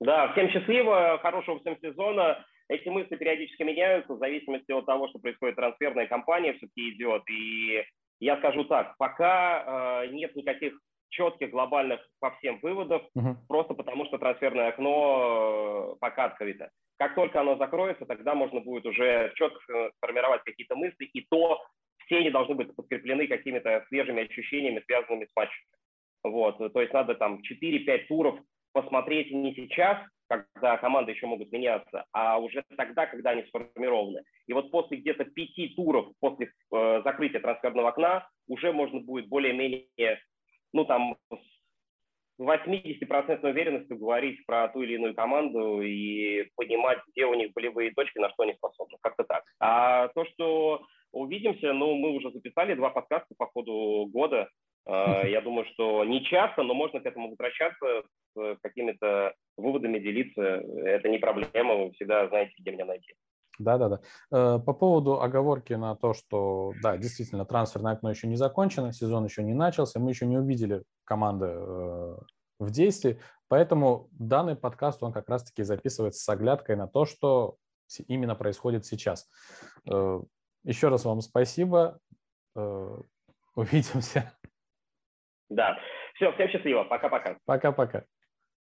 Да, всем счастливо, хорошего всем сезона. Эти мысли периодически меняются в зависимости от того, что происходит трансферная кампания все-таки идет. И я скажу так, пока э, нет никаких четких глобальных по всем выводов, угу. просто потому что трансферное окно э, пока открыто. Как только оно закроется, тогда можно будет уже четко формировать какие-то мысли, и то все они должны быть подкреплены какими-то свежими ощущениями, связанными с матчем. Вот, то есть надо там 4-5 туров посмотреть не сейчас, когда команды еще могут меняться, а уже тогда, когда они сформированы. И вот после где-то пяти туров, после э, закрытия трансферного окна, уже можно будет более-менее, ну там, с 80% уверенностью говорить про ту или иную команду и понимать, где у них болевые точки, на что они способны. Как-то так. А то, что увидимся, ну, мы уже записали два подкаста по ходу года. А, я думаю, что не часто, но можно к этому возвращаться, с какими-то выводами делиться. Это не проблема, вы всегда знаете, где меня найти. Да, да, да. Э, по поводу оговорки на то, что, да, действительно, трансферное окно еще не закончено, сезон еще не начался, мы еще не увидели команды э, в действии, поэтому данный подкаст, он как раз-таки записывается с оглядкой на то, что именно происходит сейчас. Э, еще раз вам спасибо. Увидимся. Да. Все, всем счастливо. Пока-пока. Пока-пока.